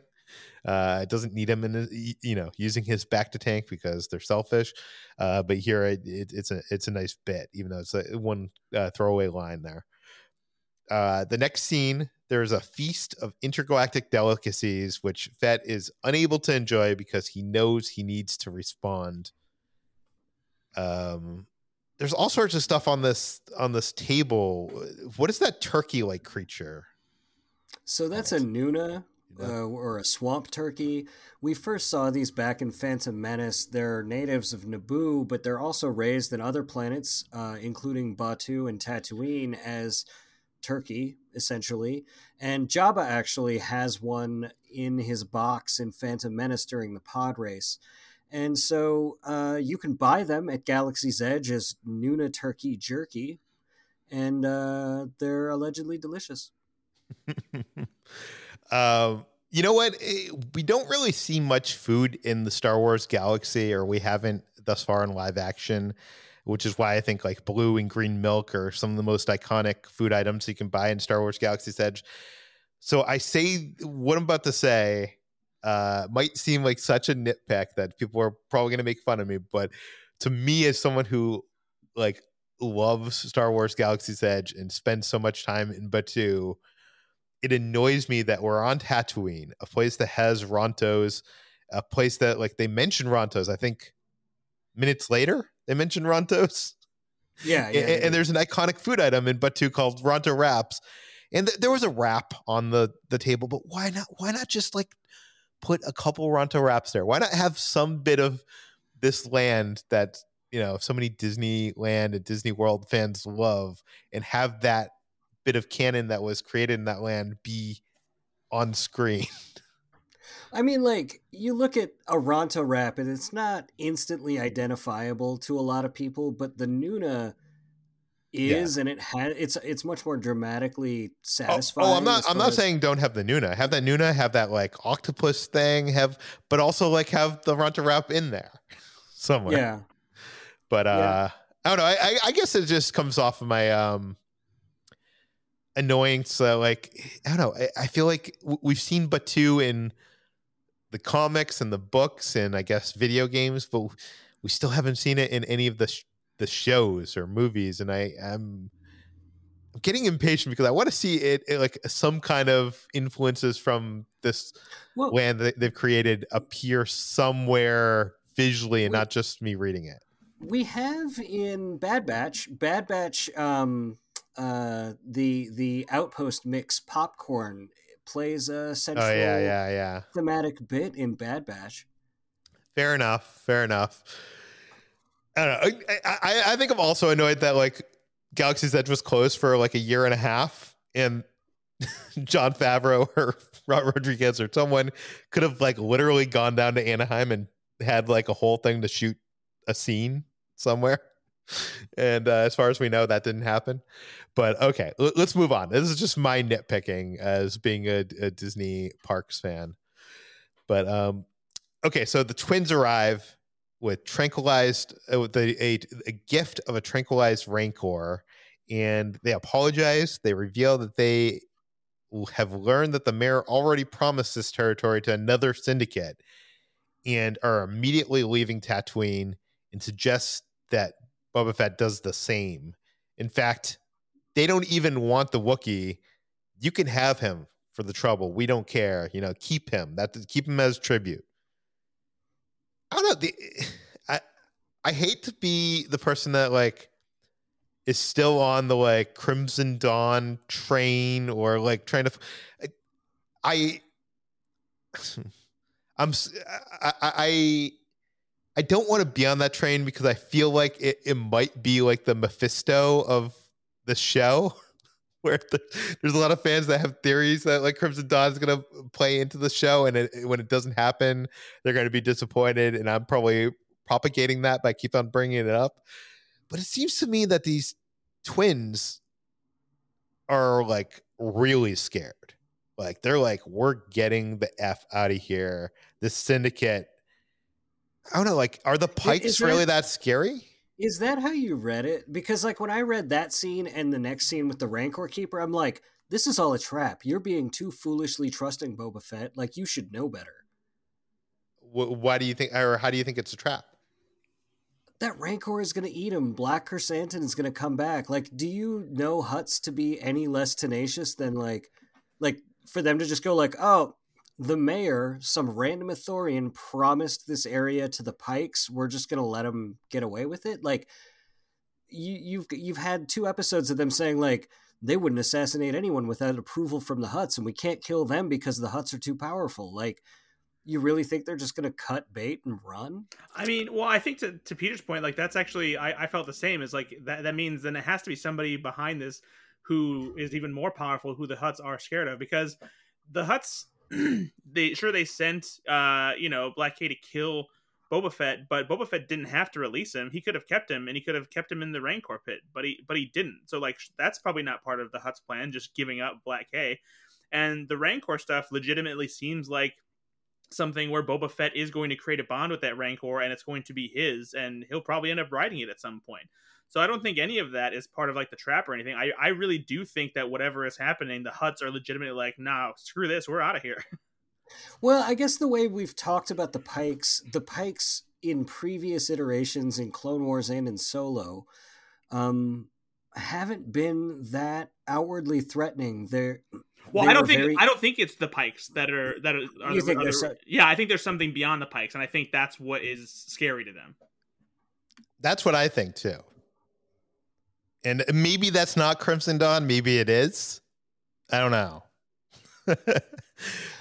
Uh, it doesn't need him in you know using his back to tank because they're selfish. Uh, but here it, it, it's a it's a nice bit, even though it's a one uh, throwaway line there. Uh, the next scene, there's a feast of intergalactic delicacies, which Fett is unable to enjoy because he knows he needs to respond. Um, there's all sorts of stuff on this on this table. What is that turkey like creature? So that's a Nuna uh, or a swamp turkey. We first saw these back in Phantom Menace. They're natives of Naboo, but they're also raised in other planets, uh, including Batuu and Tatooine, as turkey, essentially. And Jabba actually has one in his box in Phantom Menace during the pod race. And so uh, you can buy them at Galaxy's Edge as Nuna Turkey Jerky, and uh, they're allegedly delicious. um, you know what? Eh, we don't really see much food in the Star Wars galaxy, or we haven't thus far in live action, which is why I think like blue and green milk are some of the most iconic food items you can buy in Star Wars Galaxy's Edge. So I say what I'm about to say uh, might seem like such a nitpick that people are probably going to make fun of me, but to me, as someone who like loves Star Wars Galaxy's Edge and spends so much time in Batuu, it annoys me that we're on Tatooine, a place that has Rontos, a place that like they mention Rontos. I think minutes later they mentioned Rontos. Yeah, yeah, and, yeah. and, there's an iconic food item in Batuu called Ronto wraps, and th- there was a wrap on the the table. But why not? Why not just like put a couple Ronto wraps there? Why not have some bit of this land that you know so many Disneyland and Disney World fans love, and have that bit of canon that was created in that land be on screen? I mean, like you look at a Ronto wrap, and it's not instantly identifiable to a lot of people, but the Nuna is yeah. and it has it's it's much more dramatically satisfying. Oh, oh I'm not I'm not saying don't have the Nuna. Have that Nuna, have that like octopus thing, have but also like have the Ronto wrap in there somewhere. Yeah. But uh yeah. I don't know. I, I guess it just comes off of my um annoying. So like I don't know. I, I feel like we've seen Batuu in the comics and the books and I guess video games, but we still haven't seen it in any of the sh- the shows or movies, and I am I'm getting impatient because I want to see it, it, like some kind of influences from this well, land that they've created appear somewhere visually and we, not just me reading it. We have in Bad Batch, Bad Batch, um, uh, the the outpost mix popcorn plays a central oh, yeah, yeah, yeah. thematic bit in Bad Batch. Fair enough. Fair enough. I don't know. I, I, I think I'm also annoyed that like Galaxy's Edge was closed for like a year and a half, and Jon Favreau or Rod Rodriguez or someone could have like literally gone down to Anaheim and had like a whole thing to shoot a scene somewhere. And uh, as far as we know, that didn't happen. But okay, l- let's move on. This is just my nitpicking as being a, a Disney Parks fan. But um, okay, so the twins arrive with tranquilized uh, with a, a, a gift of a tranquilized rancor, and they apologize. They reveal that they have learned that the mayor already promised this territory to another syndicate, and are immediately leaving Tatooine and suggest that Boba Fett does the same. In fact, they don't even want the Wookiee. You can have him for the trouble. We don't care. You know, keep him. That keep him as tribute. I don't know. The, I I hate to be the person that like is still on the like Crimson Dawn train or like trying to. I. I'm. I. I I don't want to be on that train because I feel like it, it might be like the Mephisto of the show, where the, there's a lot of fans that have theories that like Crimson Dawn is going to play into the show, and it, when it doesn't happen, they're going to be disappointed. And I'm probably propagating that by keep on bringing it up. But it seems to me that these twins are like really scared. Like they're like, we're getting the f out of here. This syndicate I don't know. Like, are the pikes that, really that scary? Is that how you read it? Because like when I read that scene and the next scene with the Rancor Keeper, I'm like, this is all a trap. You're being too foolishly trusting Boba Fett. Like you should know better. Why do you think, or how do you think it's a trap? That Rancor is going to eat him. Black Krrsantan is going to come back. Like, do you know Hutts to be any less tenacious than like, like for them to just go like, oh, the mayor, some random Ithorian, promised this area to the Pikes. We're just gonna let them get away with it. Like you, you've you've had two episodes of them saying like they wouldn't assassinate anyone without approval from the Hutts, and we can't kill them because the Hutts are too powerful. Like you really think they're just going to cut bait and run? I mean, well, I think to, to Peter's point, like that's actually I, I felt the same. Is like that that means then it has to be somebody behind this who is even more powerful, who the Hutts are scared of, because the Hutts they sure they sent uh you know Black K to kill Boba Fett, but Boba Fett didn't have to release him. He could have kept him, and he could have kept him in the Rancor pit, but he but he didn't. So like that's probably not part of the Hutt's plan, just giving up Black K. And the Rancor stuff legitimately seems like something where Boba Fett is going to create a bond with that Rancor, and it's going to be his, and he'll probably end up riding it at some point. So I don't think any of that is part of like the trap or anything. I, I really do think that whatever is happening, the Hutts are legitimately like, nah, screw this, we're out of here. Well, I guess the way we've talked about the Pikes, the Pikes in previous iterations in Clone Wars and in Solo, um, haven't been that outwardly threatening. They're well, they I don't think very... I don't think it's the Pikes that are that are. are, you think so... Yeah, I think there's something beyond the Pikes, and I think that's what is scary to them. That's what I think too. And maybe that's not Crimson Dawn. Maybe it is. I don't know.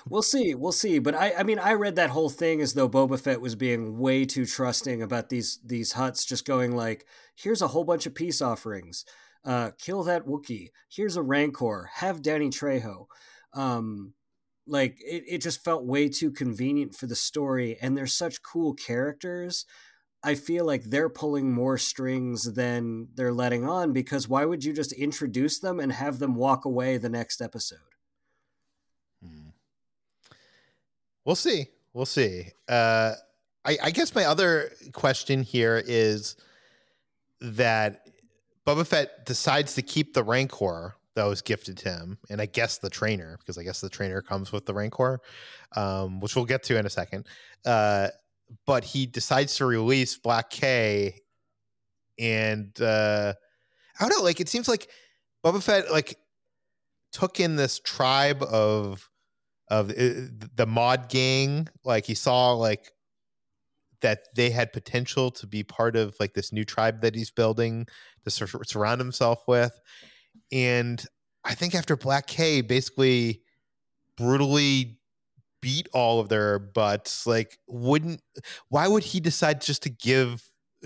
we'll see. We'll see. But I, I mean, I read that whole thing as though Boba Fett was being way too trusting about these these Hutts, just going like, "Here's a whole bunch of peace offerings. Uh, kill that Wookiee. Here's a Rancor. Have Danny Trejo." Um, like it, it just felt way too convenient for the story, and they're such cool characters I feel like they're pulling more strings than they're letting on because why would you just introduce them and have them walk away the next episode? Hmm. We'll see. We'll see. Uh, I, I guess my other question here is that Boba Fett decides to keep the Rancor that was gifted to him, and I guess the trainer, because I guess the trainer comes with the Rancor, um, which we'll get to in a second. Uh, but he decides to release Black K, and uh, I don't know. Like it seems like Boba Fett like took in this tribe of of uh, the mod gang. Like he saw like that they had potential to be part of like this new tribe that he's building to sur- surround himself with, and I think after Black K basically brutally beat all of their butts like wouldn't why would he decide just to give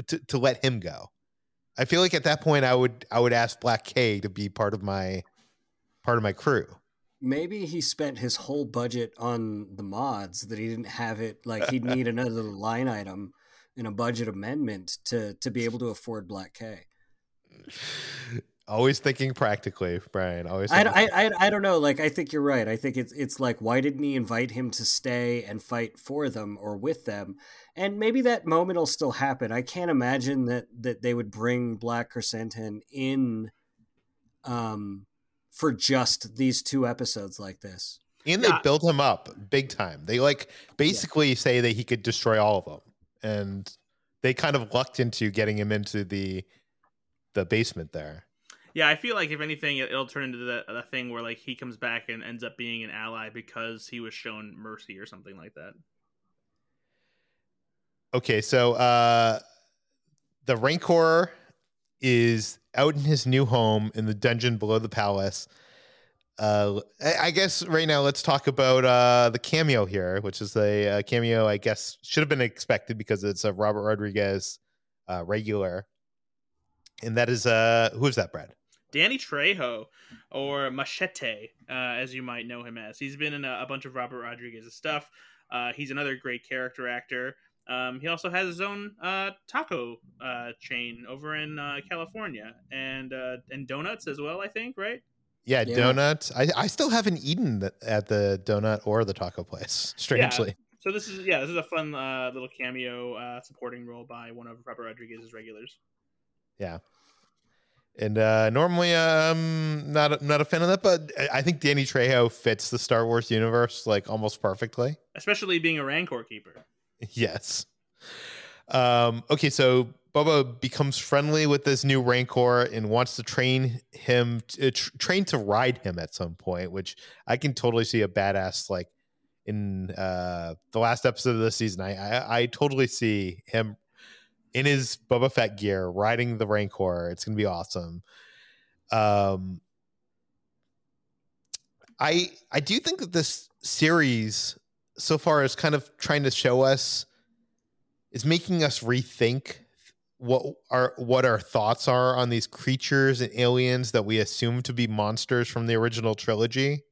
to, to let him go i feel like at that point i would i would ask black k to be part of my part of my crew maybe he spent his whole budget on the mods that he didn't have it like he'd need another line item in a budget amendment to to be able to afford Black K. Always thinking practically, Brian. Always. I, I, I, I don't know. Like I think you're right. I think it's it's like why didn't he invite him to stay and fight for them or with them? And maybe that moment will still happen. I can't imagine that that they would bring Black Krrsantan in, um, for just these two episodes like this. and they Yeah. build him up big time. They like basically say that he could destroy all of them, and they kind of lucked into getting him into the the basement there. Yeah, I feel like if anything, it- it'll turn into the, the thing where like he comes back and ends up being an ally because he was shown mercy or something like that. Okay, so uh the Rancor is out in his new home in the dungeon below the palace. Uh, I guess right now let's talk about uh, the cameo here, which is a, uh cameo I guess should have been expected because it's a Robert Rodriguez uh, regular, and that is uh, who is that, Brad? Danny Trejo, or Machete, uh, as you might know him as. He's been in a, a bunch of Robert Rodriguez's stuff. Uh, he's another great character actor. Um, he also has his own uh, taco uh, chain over in uh, California and uh, and donuts as well. I think, right? Yeah, Yeah. donut. I, I still haven't eaten th- at the donut or the taco place. Strangely, So this is yeah, this is a fun uh, little cameo uh, supporting role by one of Robert Rodriguez's regulars. And uh, normally I'm not a, not a fan of that, but I- think Danny Trejo fits the Star Wars universe like almost perfectly. especially being a Rancor keeper. Yes. Um, okay, so Boba becomes friendly with this new Rancor and wants to train him, to, tr- train to ride him at some point, which I can totally see a badass like in uh, the last episode of this season. I, I I totally see him in his Boba Fett gear riding the Rancor. It's gonna be awesome. Um, I I do think that this series so far is kind of trying to show us is making us rethink what our what our thoughts are on these creatures and aliens that we assume to be monsters from the original trilogy.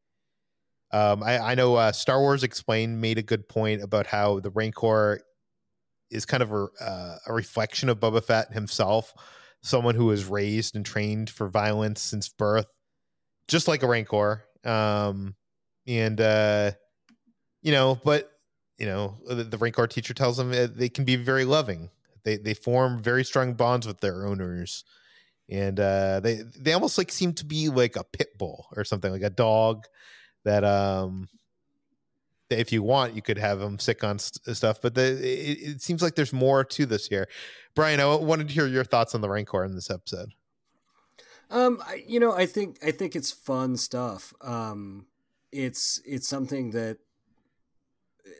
Um, I, I know uh, Star Wars Explained made a good point about how the Rancor is kind of a, uh, a reflection of Boba Fett himself, someone who was raised and trained for violence since birth, just like a Rancor. Um, and uh, you know, but you know, the, the Rancor teacher tells them they can be very loving. They they form very strong bonds with their owners, and uh, they they almost like seem to be like a pit bull or something, like a dog that um if you want you could have them sick on st- stuff. But the, it, it seems like there's more to this here. Brian, I wanted to hear your thoughts on the Rancor in this episode. Um, I, you know, I think I think it's fun stuff. Um, it's it's something that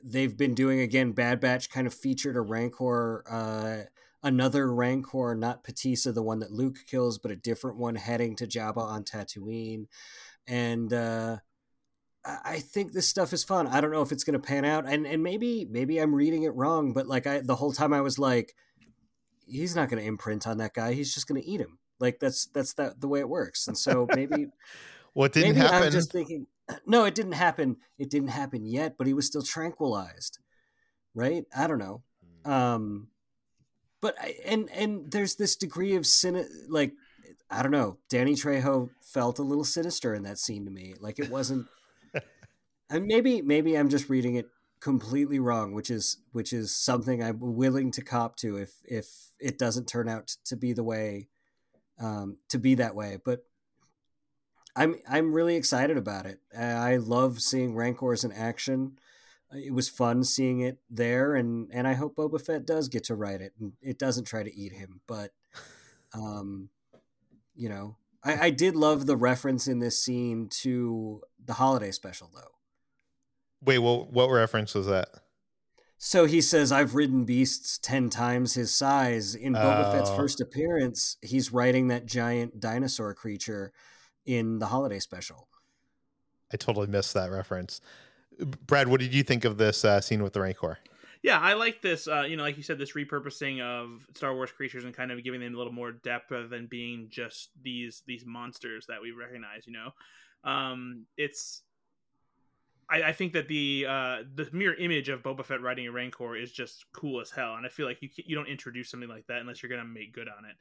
they've been doing again. Bad Batch kind of featured a Rancor, uh, another Rancor, not Pateesa, the one that Luke kills, but a different one heading to Jabba on Tatooine, and uh, I think this stuff is fun. I don't know if it's going to pan out, and and maybe maybe I'm reading it wrong, but like I the whole time I was like, he's not going to imprint on that guy. He's just going to eat him. Like that's that's that the way it works. And so maybe What didn't maybe happen? I'm just thinking, no, it didn't happen. It didn't happen yet, but he was still tranquilized, right? I don't know. Um, but I, and and there's this degree of sin, like I don't know. Danny Trejo felt a little sinister in that scene to me. Like it wasn't. And maybe maybe I'm just reading it completely wrong, which is which is something I'm willing to cop to if if it doesn't turn out to be the way um, to be that way. But I'm I'm really excited about it. I love seeing Rancors in action. It was fun seeing it there, and and I hope Boba Fett does get to ride it, and it doesn't try to eat him. But, um, you know, I, I did love the reference in this scene to the holiday special, though. Wait, what what reference was that? So he says, "I've ridden beasts ten times his size." In Boba Fett's Oh. first appearance, he's riding that giant dinosaur creature in the holiday special. I totally missed that reference. Brad, what did you think of this uh, scene with the Rancor? Yeah, I like this. Uh, you know, like you said, this repurposing of Star Wars creatures and kind of giving them a little more depth than being just these these monsters that we recognize. You know, um, it's. I, I think that the uh, the mere image of Boba Fett riding a Rancor is just cool as hell, and I feel like you you don't introduce something like that unless you're gonna make good on it.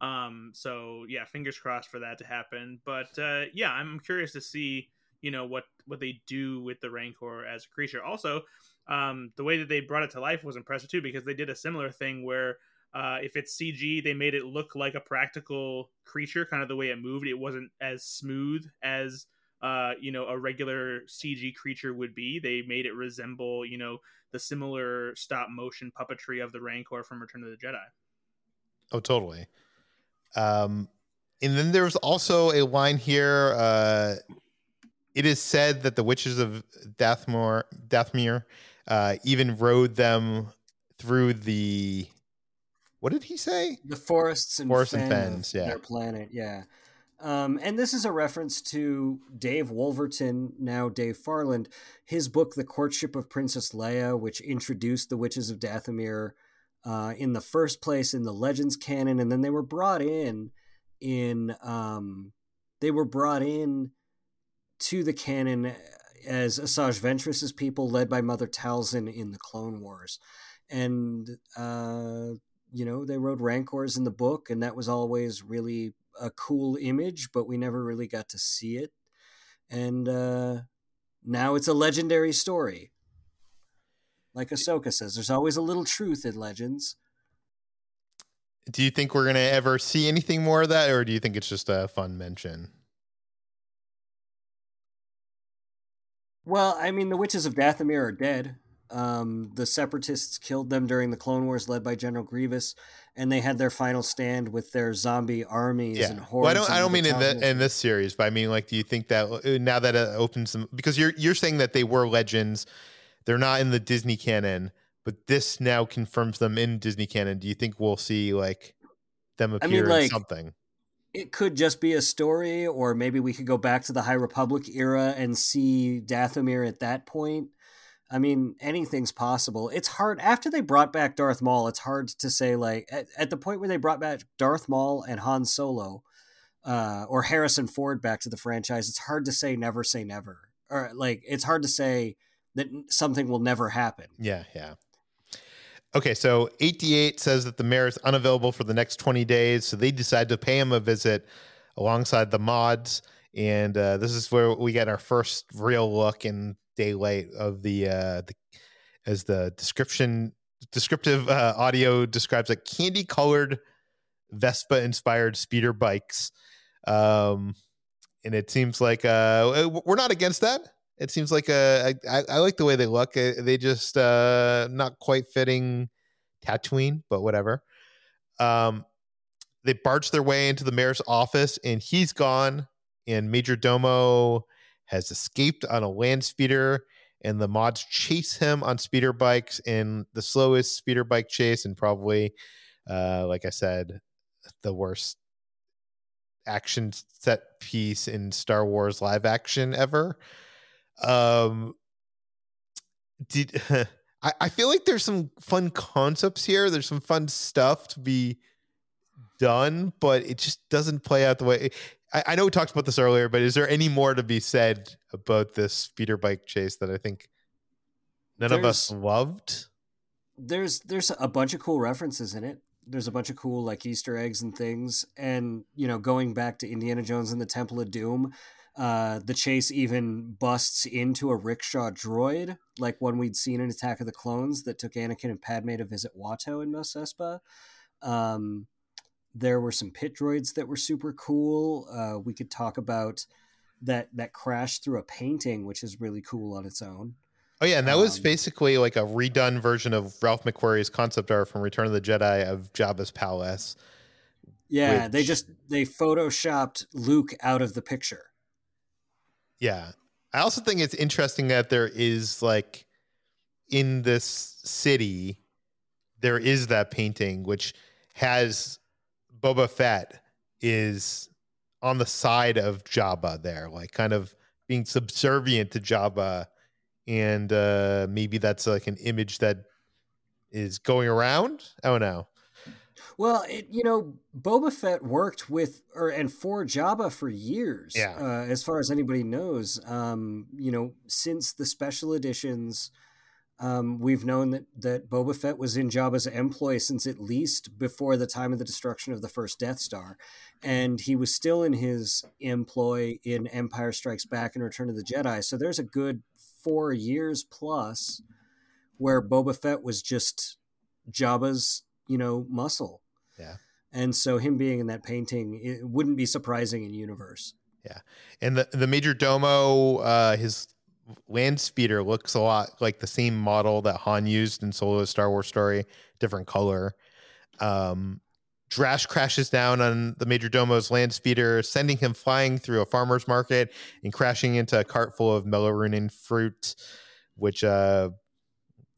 Um, so yeah, fingers crossed for that to happen. But uh, yeah, I'm curious to see you know what what they do with the Rancor as a creature. Also, um, the way that they brought it to life was impressive too because they did a similar thing where uh, if it's CG, they made it look like a practical creature, kind of the way it moved. It wasn't as smooth as uh, you know a regular CG creature would be. They made it resemble you know the similar stop motion puppetry of the Rancor from Return of the Jedi. Oh, totally. Um, and then there's also a line here. Uh, it is said that the witches of Dathmor, Dathomir uh, even rode them through the what did he say? The forests and forests fen and fens, yeah. their planet, yeah. Um, and this is a reference to Dave Wolverton, now Dave Farland, his book *The Courtship of Princess Leia*, which introduced the witches of Dathomir uh, in the first place in the Legends canon, and then they were brought in in um, they were brought in to the canon as Asajj Ventress's people, led by Mother Talzin in the Clone Wars, and uh, you know, they rode Rancors in the book, and that was always really a cool image, but we never really got to see it. And uh, now it's a legendary story. Like Ahsoka says, there's always a little truth in legends. Do you think we're gonna ever see anything more of that, or do you think it's just a fun mention? Well, I mean, the witches of Dathomir are dead. Um, the separatists killed them during the Clone Wars, led by General Grievous, and they had their final stand with their zombie armies Yeah. and hordes. Well, I don't. I don't mean in the, in this series, but I mean like, do you think that uh, now that it opens them because you're you're saying that they were legends, they're not in the Disney canon, but this now confirms them in Disney canon. Do you think we'll see like them appear I mean, appear in like, something? it could just be a story, or maybe we could go back to the High Republic era and see Dathomir at that point. I mean, anything's possible. It's hard after they brought back Darth Maul. It's hard to say like at, at the point where they brought back Darth Maul and Han Solo, uh, or Harrison Ford back to the franchise. It's hard to say never say never, or like it's hard to say that something will never happen. Yeah, yeah. Okay, so 8D8 says that the mayor is unavailable for the next 20 days, so they decide to pay him a visit alongside the mods. And uh, this is where we get our first real look in daylight of the, uh, the as the description descriptive uh, audio describes like candy colored Vespa inspired speeder bikes. Um, and it seems like uh, we're not against that. It seems like uh, I, I, like the way they look. They just uh, not quite fitting Tatooine, but whatever. Um, they barge their way into the mayor's office, and he's gone. And Major Domo has escaped on a land speeder, and the mods chase him on speeder bikes in the slowest speeder bike chase, and probably, uh, like I said, the worst action set piece in Star Wars live action ever. Um, did I, I feel like there's some fun concepts here. There's some fun stuff to be done, but it just doesn't play out the way. I, I know we talked about this earlier, but is there any more to be said about this speeder bike chase that I think none of us loved? there's there's a bunch of cool references in it. There's a bunch of cool like Easter eggs and things, and you know, going back to Indiana Jones and the Temple of Doom, uh, the chase even busts into a rickshaw droid, like one we'd seen in Attack of the Clones that took Anakin and Padme to visit Watto in Mos Espa. Um, there were some pit droids that were super cool. Uh, we could talk about that that crash through a painting, which is really cool on its own. Oh yeah, and that was Um, basically like a redone version of Ralph McQuarrie's concept art from Return of the Jedi of Jabba's palace. Yeah, they just they photoshopped Luke out of the picture. Yeah. I also think it's interesting that there is like in this city, there is that painting which has Boba Fett is on the side of Jabba there, like kind of being subservient to Jabba. And uh maybe that's like an image that is going around. Oh don't. Well, it, you know, Boba Fett worked with or and for Jabba for years. Yeah. Uh, as far as anybody knows, um, you know, since the special editions, um, we've known that that Boba Fett was in Jabba's employ since at least before the time of the destruction of the first Death Star, and he was still in his employ in Empire Strikes Back and Return of the Jedi. So there's a good four years plus where Boba Fett was just Jabba's, you know, muscle. Yeah. And so him being in that painting it wouldn't be surprising in universe. Yeah, and the the major domo, uh, his land speeder looks a lot like the same model that Han used in Solo Star Wars story, different color. Um, Drash crashes down on the major domo's land speeder, sending him flying through a farmer's market and crashing into a cart full of meiloorun fruit, which, uh,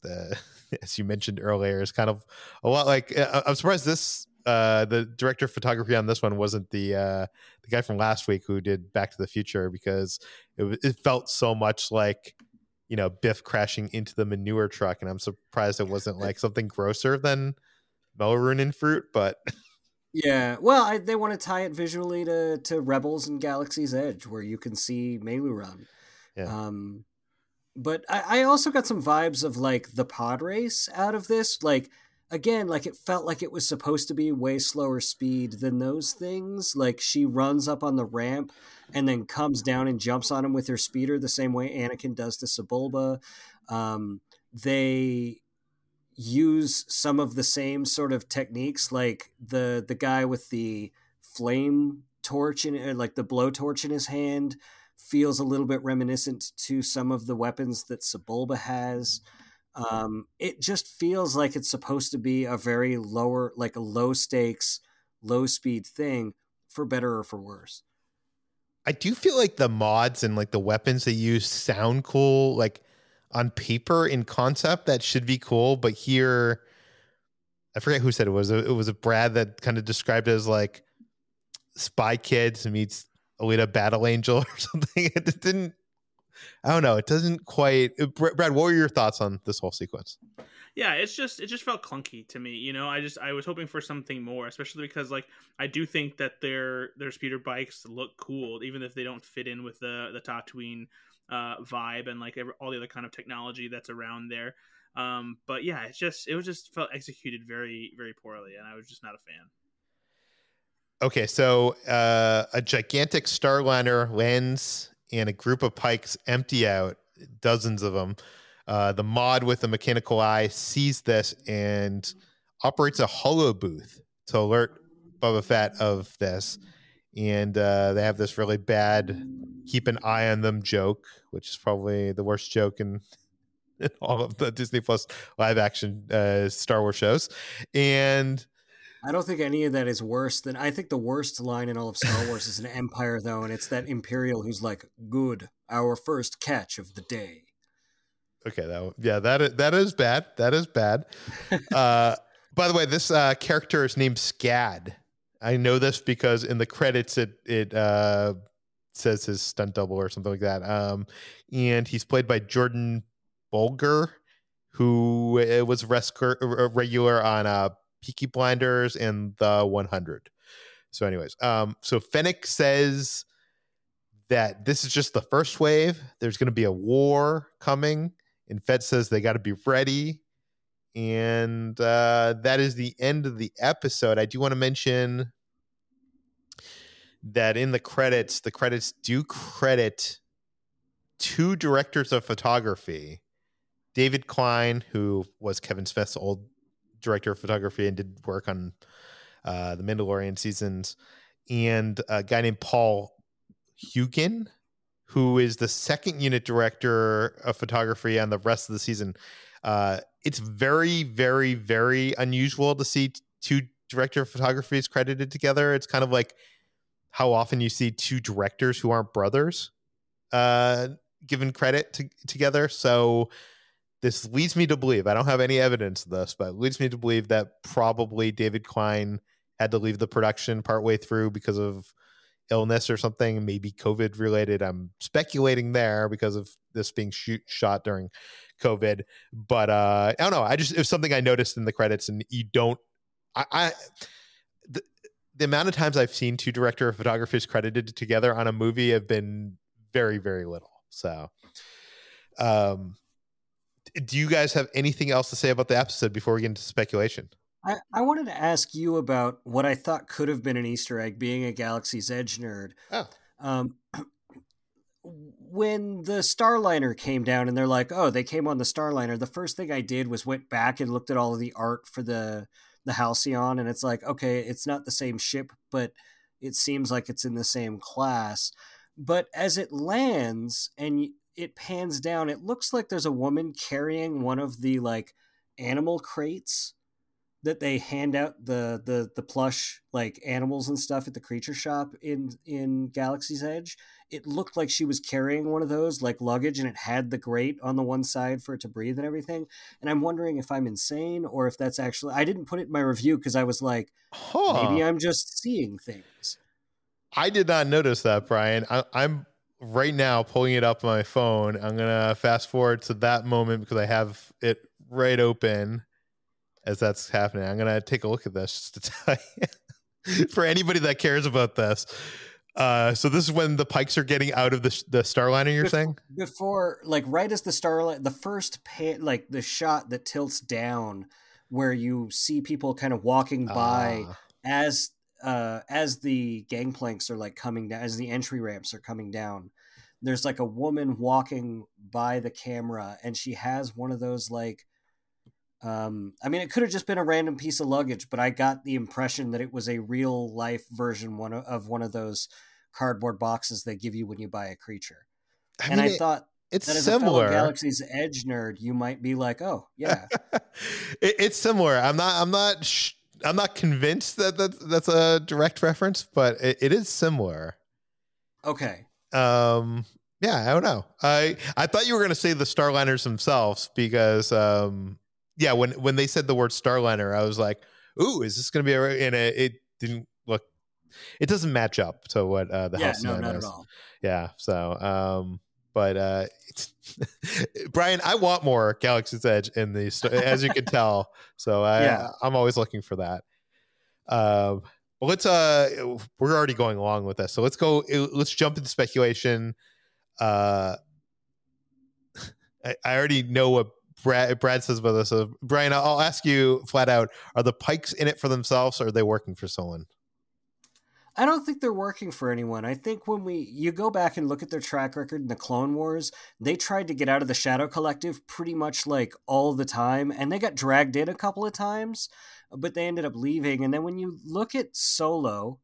the, as you mentioned earlier, is kind of a lot like. Uh, I'm surprised this uh, the director of photography on this one wasn't the uh, the guy from last week who did Back to the Future because it was, it felt so much like you know Biff crashing into the manure truck, and I'm surprised it wasn't like something grosser than meiloorun fruit. But Yeah, well, I, they want to tie it visually to to Rebels and Galaxy's Edge, where you can see Run. Yeah. Um, but I, I also got some vibes of like the pod race out of this. Like again, like it felt like it was supposed to be way slower speed than those things. Like she runs up on the ramp and then comes down and jumps on him with her speeder the same way Anakin does to Sebulba. Um, they use some of the same sort of techniques, like the the guy with the flame torch in like the blowtorch in his hand feels a little bit reminiscent to some of the weapons that Sebulba has. Um, it just feels like it's supposed to be a very lower, like a low stakes, low speed thing, for better or for worse. I do feel like the mods and like the weapons they use sound cool, like on paper in concept that should be cool, but here I forget who said it was. It was a Brad that kind of described it as like Spy Kids meets Alita Battle Angel or something. It didn't. I don't know. It doesn't quite. uh, Brad, what were your thoughts on this whole sequence? yeah it's just it just felt clunky to me you know i just i was hoping for something more especially because like i do think that their their speeder bikes look cool even if they don't fit in with the the tatooine uh vibe and like every, all the other kind of technology that's around there um but yeah it's just it was just felt executed very very poorly and i was just not a fan Okay, so uh, a gigantic starliner lands and a group of pikes empty out, dozens of them. Uh, the mod with the mechanical eye sees this and operates a holo booth to alert Boba Fett of this. And uh, they have this really bad keep an eye on them joke, which is probably the worst joke in, in all of the Disney Plus live action uh, Star Wars shows. And I don't think any of that is worse than I think the worst line in all of Star Wars is an Empire though, and it's that Imperial who's like, "Good, our first catch of the day." Okay, that yeah, that is, that is bad. That is bad. uh, by the way, this uh, character is named Skad. I know this because in the credits it it uh, says his stunt double or something like that. Um, and he's played by Jordan Bolger, who uh, was rescue, uh, regular on uh, Peaky Blinders and the 100. So, anyways, um, so Fennec says that this is just the first wave. There's going to be a war coming and Fett says they got to be ready. And uh, that is the end of the episode. I do want to mention that in the credits, the credits do credit two directors of photography David Klein, who was Kevin Smith's old director of photography and did work on uh, the Mandalorian seasons, and a guy named Paul Hughen, who is the second unit director of photography on the rest of the season. Uh, it's very, very, very unusual to see two director of photographies credited together. It's kind of like how often you see two directors who aren't brothers uh, given credit to, together. So this leads me to believe, I don't have any evidence of this, but leads me to believe that probably David Klein had to leave the production partway through because of illness or something, maybe COVID related. I'm speculating there because of this being shoot, shot during COVID. But uh, I don't know. I just it was something I noticed in the credits, and you don't I, I the, the amount of times I've seen two director of photographers credited together on a movie have been very, very little. So, um, do you guys have anything else to say about the episode before we get into speculation? I, I wanted to ask you about what I thought could have been an Easter egg, being a Galaxy's Edge nerd. Oh. Um, when the Starliner came down and they're like, oh, they came on the Starliner, the first thing I did was went back and looked at all of the art for the the Halcyon, and it's like, okay, it's not the same ship, but it seems like it's in the same class. But as it lands and it pans down, it looks like there's a woman carrying one of the like animal crates that they hand out the the the plush like animals and stuff at the creature shop in in Galaxy's Edge. It looked like she was carrying one of those like luggage, and it had the grate on the one side for it to breathe and everything. And I'm wondering if I'm insane or if that's actually. I didn't put it in my review because I was like, huh. maybe I'm just seeing things. I did not notice that, Brian. I, I'm right now pulling it up on my phone. I'm gonna fast forward to that moment because I have it right open as that's happening. I'm gonna take a look at this just to tell you for anybody that cares about this. Uh, so this is when the pikes are getting out of the the Starliner. You're before, saying before, like right as the Starliner, the first pan, like the shot that tilts down, where you see people kind of walking by Ah. as uh as the gangplanks are like coming down, as the entry ramps are coming down. There's like a woman walking by the camera, and she has one of those like um, I mean, it could have just been a random piece of luggage, but I got the impression that it was a real life version one of, of one of those cardboard boxes they give you when you buy a creature. I and mean, I it- thought it's that as a similar. Galaxy's Edge nerd, you might be like, "Oh, yeah, it, it's similar. I'm not. I'm not. Sh- I'm not convinced that that's, that's a direct reference, but it, it is similar. okay." Um, yeah, I don't know. I I thought you were going to say the Starliners themselves because, um, yeah, when when they said the word Starliner, I was like, "Ooh, is this going to be?" A, and it, it didn't look. It doesn't match up to what uh, the yeah, house no, not is. at all. Yeah. So, um, but uh, it's Brian, I want more Galaxy's Edge in the as you can tell. So I, Yeah. I'm always looking for that. Um, but let's uh, we're already going along with this, so let's go. Let's jump into speculation. Uh, I, I already know what Brad, Brad says about this. So Brian, I'll I'll ask you flat out: Are the Pikes in it for themselves, or are they working for someone? I don't think they're working for anyone. I think when we you go back and look at their track record in the Clone Wars, they tried to get out of the Shadow Collective pretty much like all the time, and they got dragged in a couple of times, but they ended up leaving. And then when you look at Solo,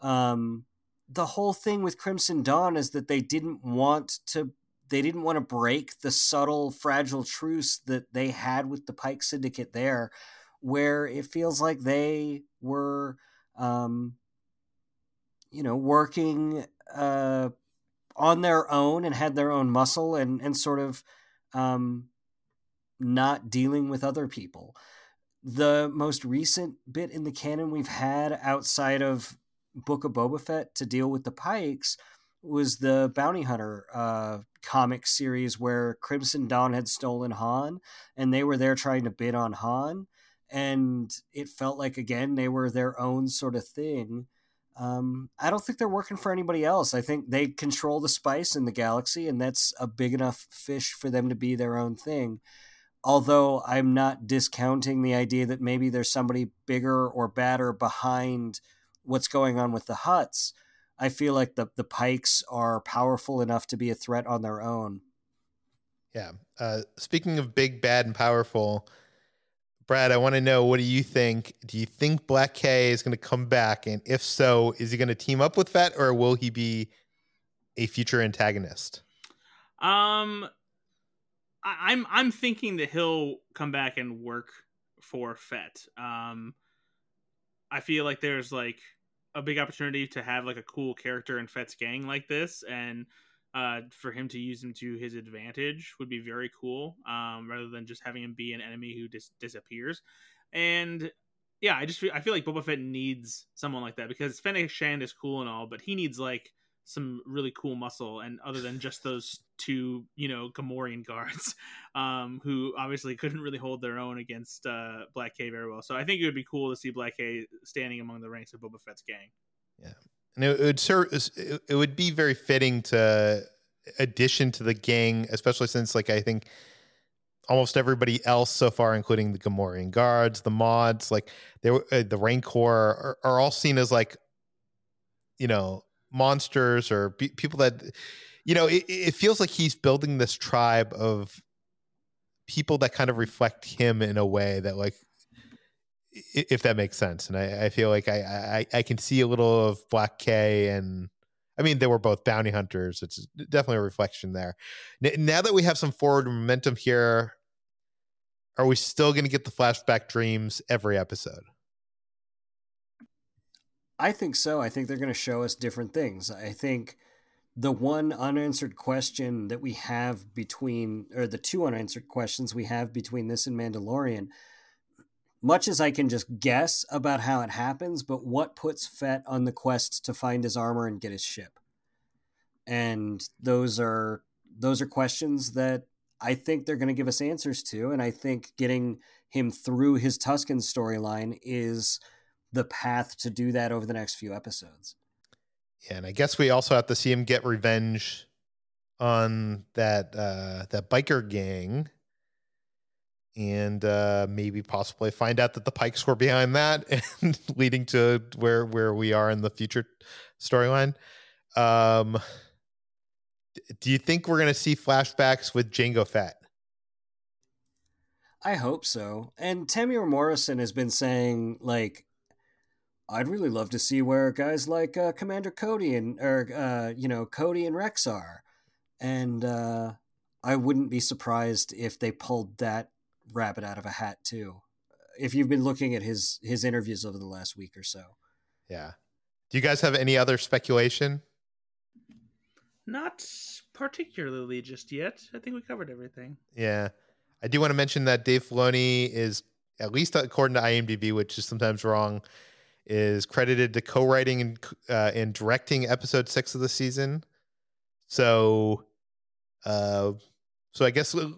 um, the whole thing with Crimson Dawn is that they didn't want to. They didn't want to break the subtle, fragile truce that they had with the Pike Syndicate there, where it feels like they were um, you know, working uh, on their own and had their own muscle and and sort of um, not dealing with other people. The most recent bit in the canon we've had outside of Book of Boba Fett to deal with the Pikes was the Bounty Hunter uh, comic series where Crimson Dawn had stolen Han, and they were there trying to bid on Han, and it felt like again they were their own sort of thing. Um, I don't think they're working for anybody else. I think they control the spice in the galaxy, and that's a big enough fish for them to be their own thing. Although I'm not discounting the idea that maybe there's somebody bigger or badder behind what's going on with the Hutts. I feel like the the pikes are powerful enough to be a threat on their own. Yeah. Uh, speaking of big, bad, and powerful, Brad, I want to know what do you think? Do you think Black K is going to come back? And if so, is he going to team up with Fett or will he be a future antagonist? Um, I, I'm I'm thinking that he'll come back and work for Fett. Um, I feel like there's like a big opportunity to have like a cool character in Fett's gang like this, and uh, for him to use him to his advantage would be very cool. Um, rather than just having him be an enemy who dis- disappears, and yeah, I just feel, I feel like Boba Fett needs someone like that because Fennec Shand is cool and all, but he needs like some really cool muscle and other than just those two you know Gamorrean guards um, who obviously couldn't really hold their own against uh, Black K very well. So I think it would be cool to see Black K standing among the ranks of Boba Fett's gang. Yeah and it would serve it would be very fitting to addition to the gang especially since like I think almost everybody else so far including the Gamorrean guards the mods like they uh, the Rancor are, are all seen as like you know monsters or be- people that you know it, it feels like he's building this tribe of people that kind of reflect him in a way that like if that makes sense and i, I feel like I, I, I can see a little of black k and i mean they were both bounty hunters it's definitely a reflection there now that we have some forward momentum here are we still going to get the flashback dreams every episode I think so. I think they're going to show us different things. I think the one unanswered question that we have between, or the two unanswered questions we have between this and Mandalorian, much as I can just guess about how it happens, but what puts Fett on the quest to find his armor and get his ship? And those are those are questions that I think they're going to give us answers to, and I think getting him through his Tusken storyline is the path to do that over the next few episodes. Yeah, and I guess we also have to see him get revenge on that uh that biker gang and uh maybe possibly find out that the Pykes were behind that and leading to where where we are in the future storyline. Um do you think we're going to see flashbacks with Jango Fett? I hope so. And Temuera Morrison has been saying like I'd really love to see where guys like uh, Commander Cody and or uh, you know Cody and Rex are, and uh, I wouldn't be surprised if they pulled that rabbit out of a hat too. If you've been looking at his his interviews over the last week or so, yeah. Do you guys have any other speculation? Not particularly just yet. I think we covered everything. Yeah, I do want to mention that Dave Filoni is at least according to IMDb, which is sometimes wrong is credited to co-writing and uh, and directing episode six of the season. So, uh, so I guess uh,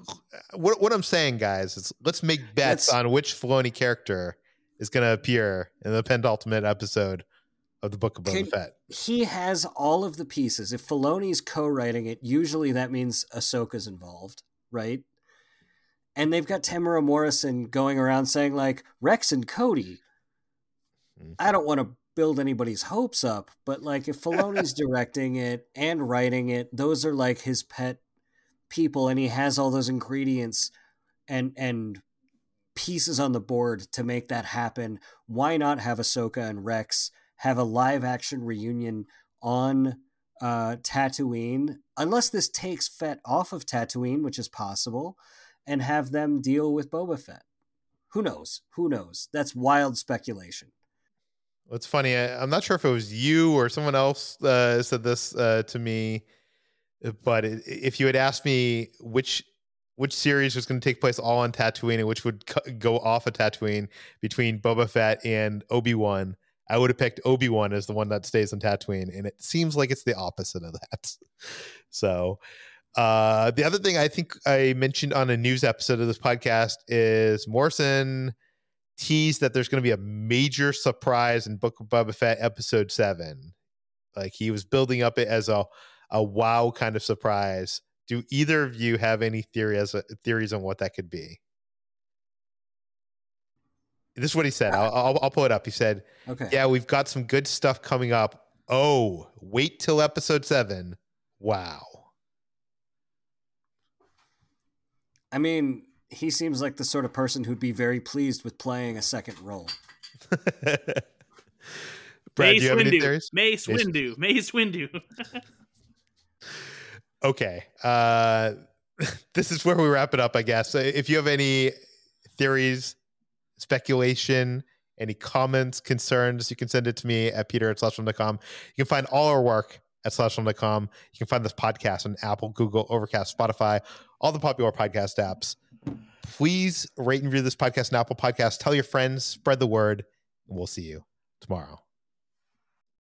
what what I'm saying, guys, is let's make bets on which Filoni character is going to appear in the penultimate episode of the Book of Boba Fett. He has all of the pieces. If Filoni's co-writing it, usually that means Ahsoka's involved, right? And they've got Temuera Morrison going around saying like Rex and Cody Mm. I don't want to build anybody's hopes up, but like if Filoni's directing it and writing it, those are like his pet people, and he has all those ingredients and and pieces on the board to make that happen. Why not have Ahsoka and Rex have a live action reunion on uh, Tatooine? Unless this takes Fett off of Tatooine, which is possible, and have them deal with Boba Fett. Who knows? Who knows? That's wild speculation. It's funny, I, am not sure if it was you or someone else uh, said this uh, to me, but it, if you had asked me which which series was going to take place all on Tatooine and which would go off of Tatooine between Boba Fett and Obi Wan, I would have picked Obi Wan as the one that stays on Tatooine, and it seems like it's the opposite of that. So, uh, the other thing I think I mentioned on a news episode of this podcast is Morrison teased that there's going to be a major surprise in Book of Boba Fett episode seven. Like he was building up it as a a wow kind of surprise. Do either of you have any theory theories theories on what that could be? This is what he said. Uh, I'll, I'll, I'll pull it up. He said, "Okay, yeah, we've got some good stuff coming up. Oh, wait till episode seven. Wow." I mean, he seems like the sort of person who'd be very pleased with playing a second role. Brad, Mace do you have Windu. any theories? Mace, Mace Windu. Mace Windu. okay. Uh, this is where we wrap it up, I guess. If you have any theories, speculation, any comments, concerns, you can send it to me at peter at slashfilm.com. You can find all our work at slashfilm.com. You can find this podcast on Apple, Google, Overcast, Spotify, all the popular podcast apps. Please rate and review this podcast on Apple Podcasts. Tell your friends, spread the word, and we'll see you tomorrow.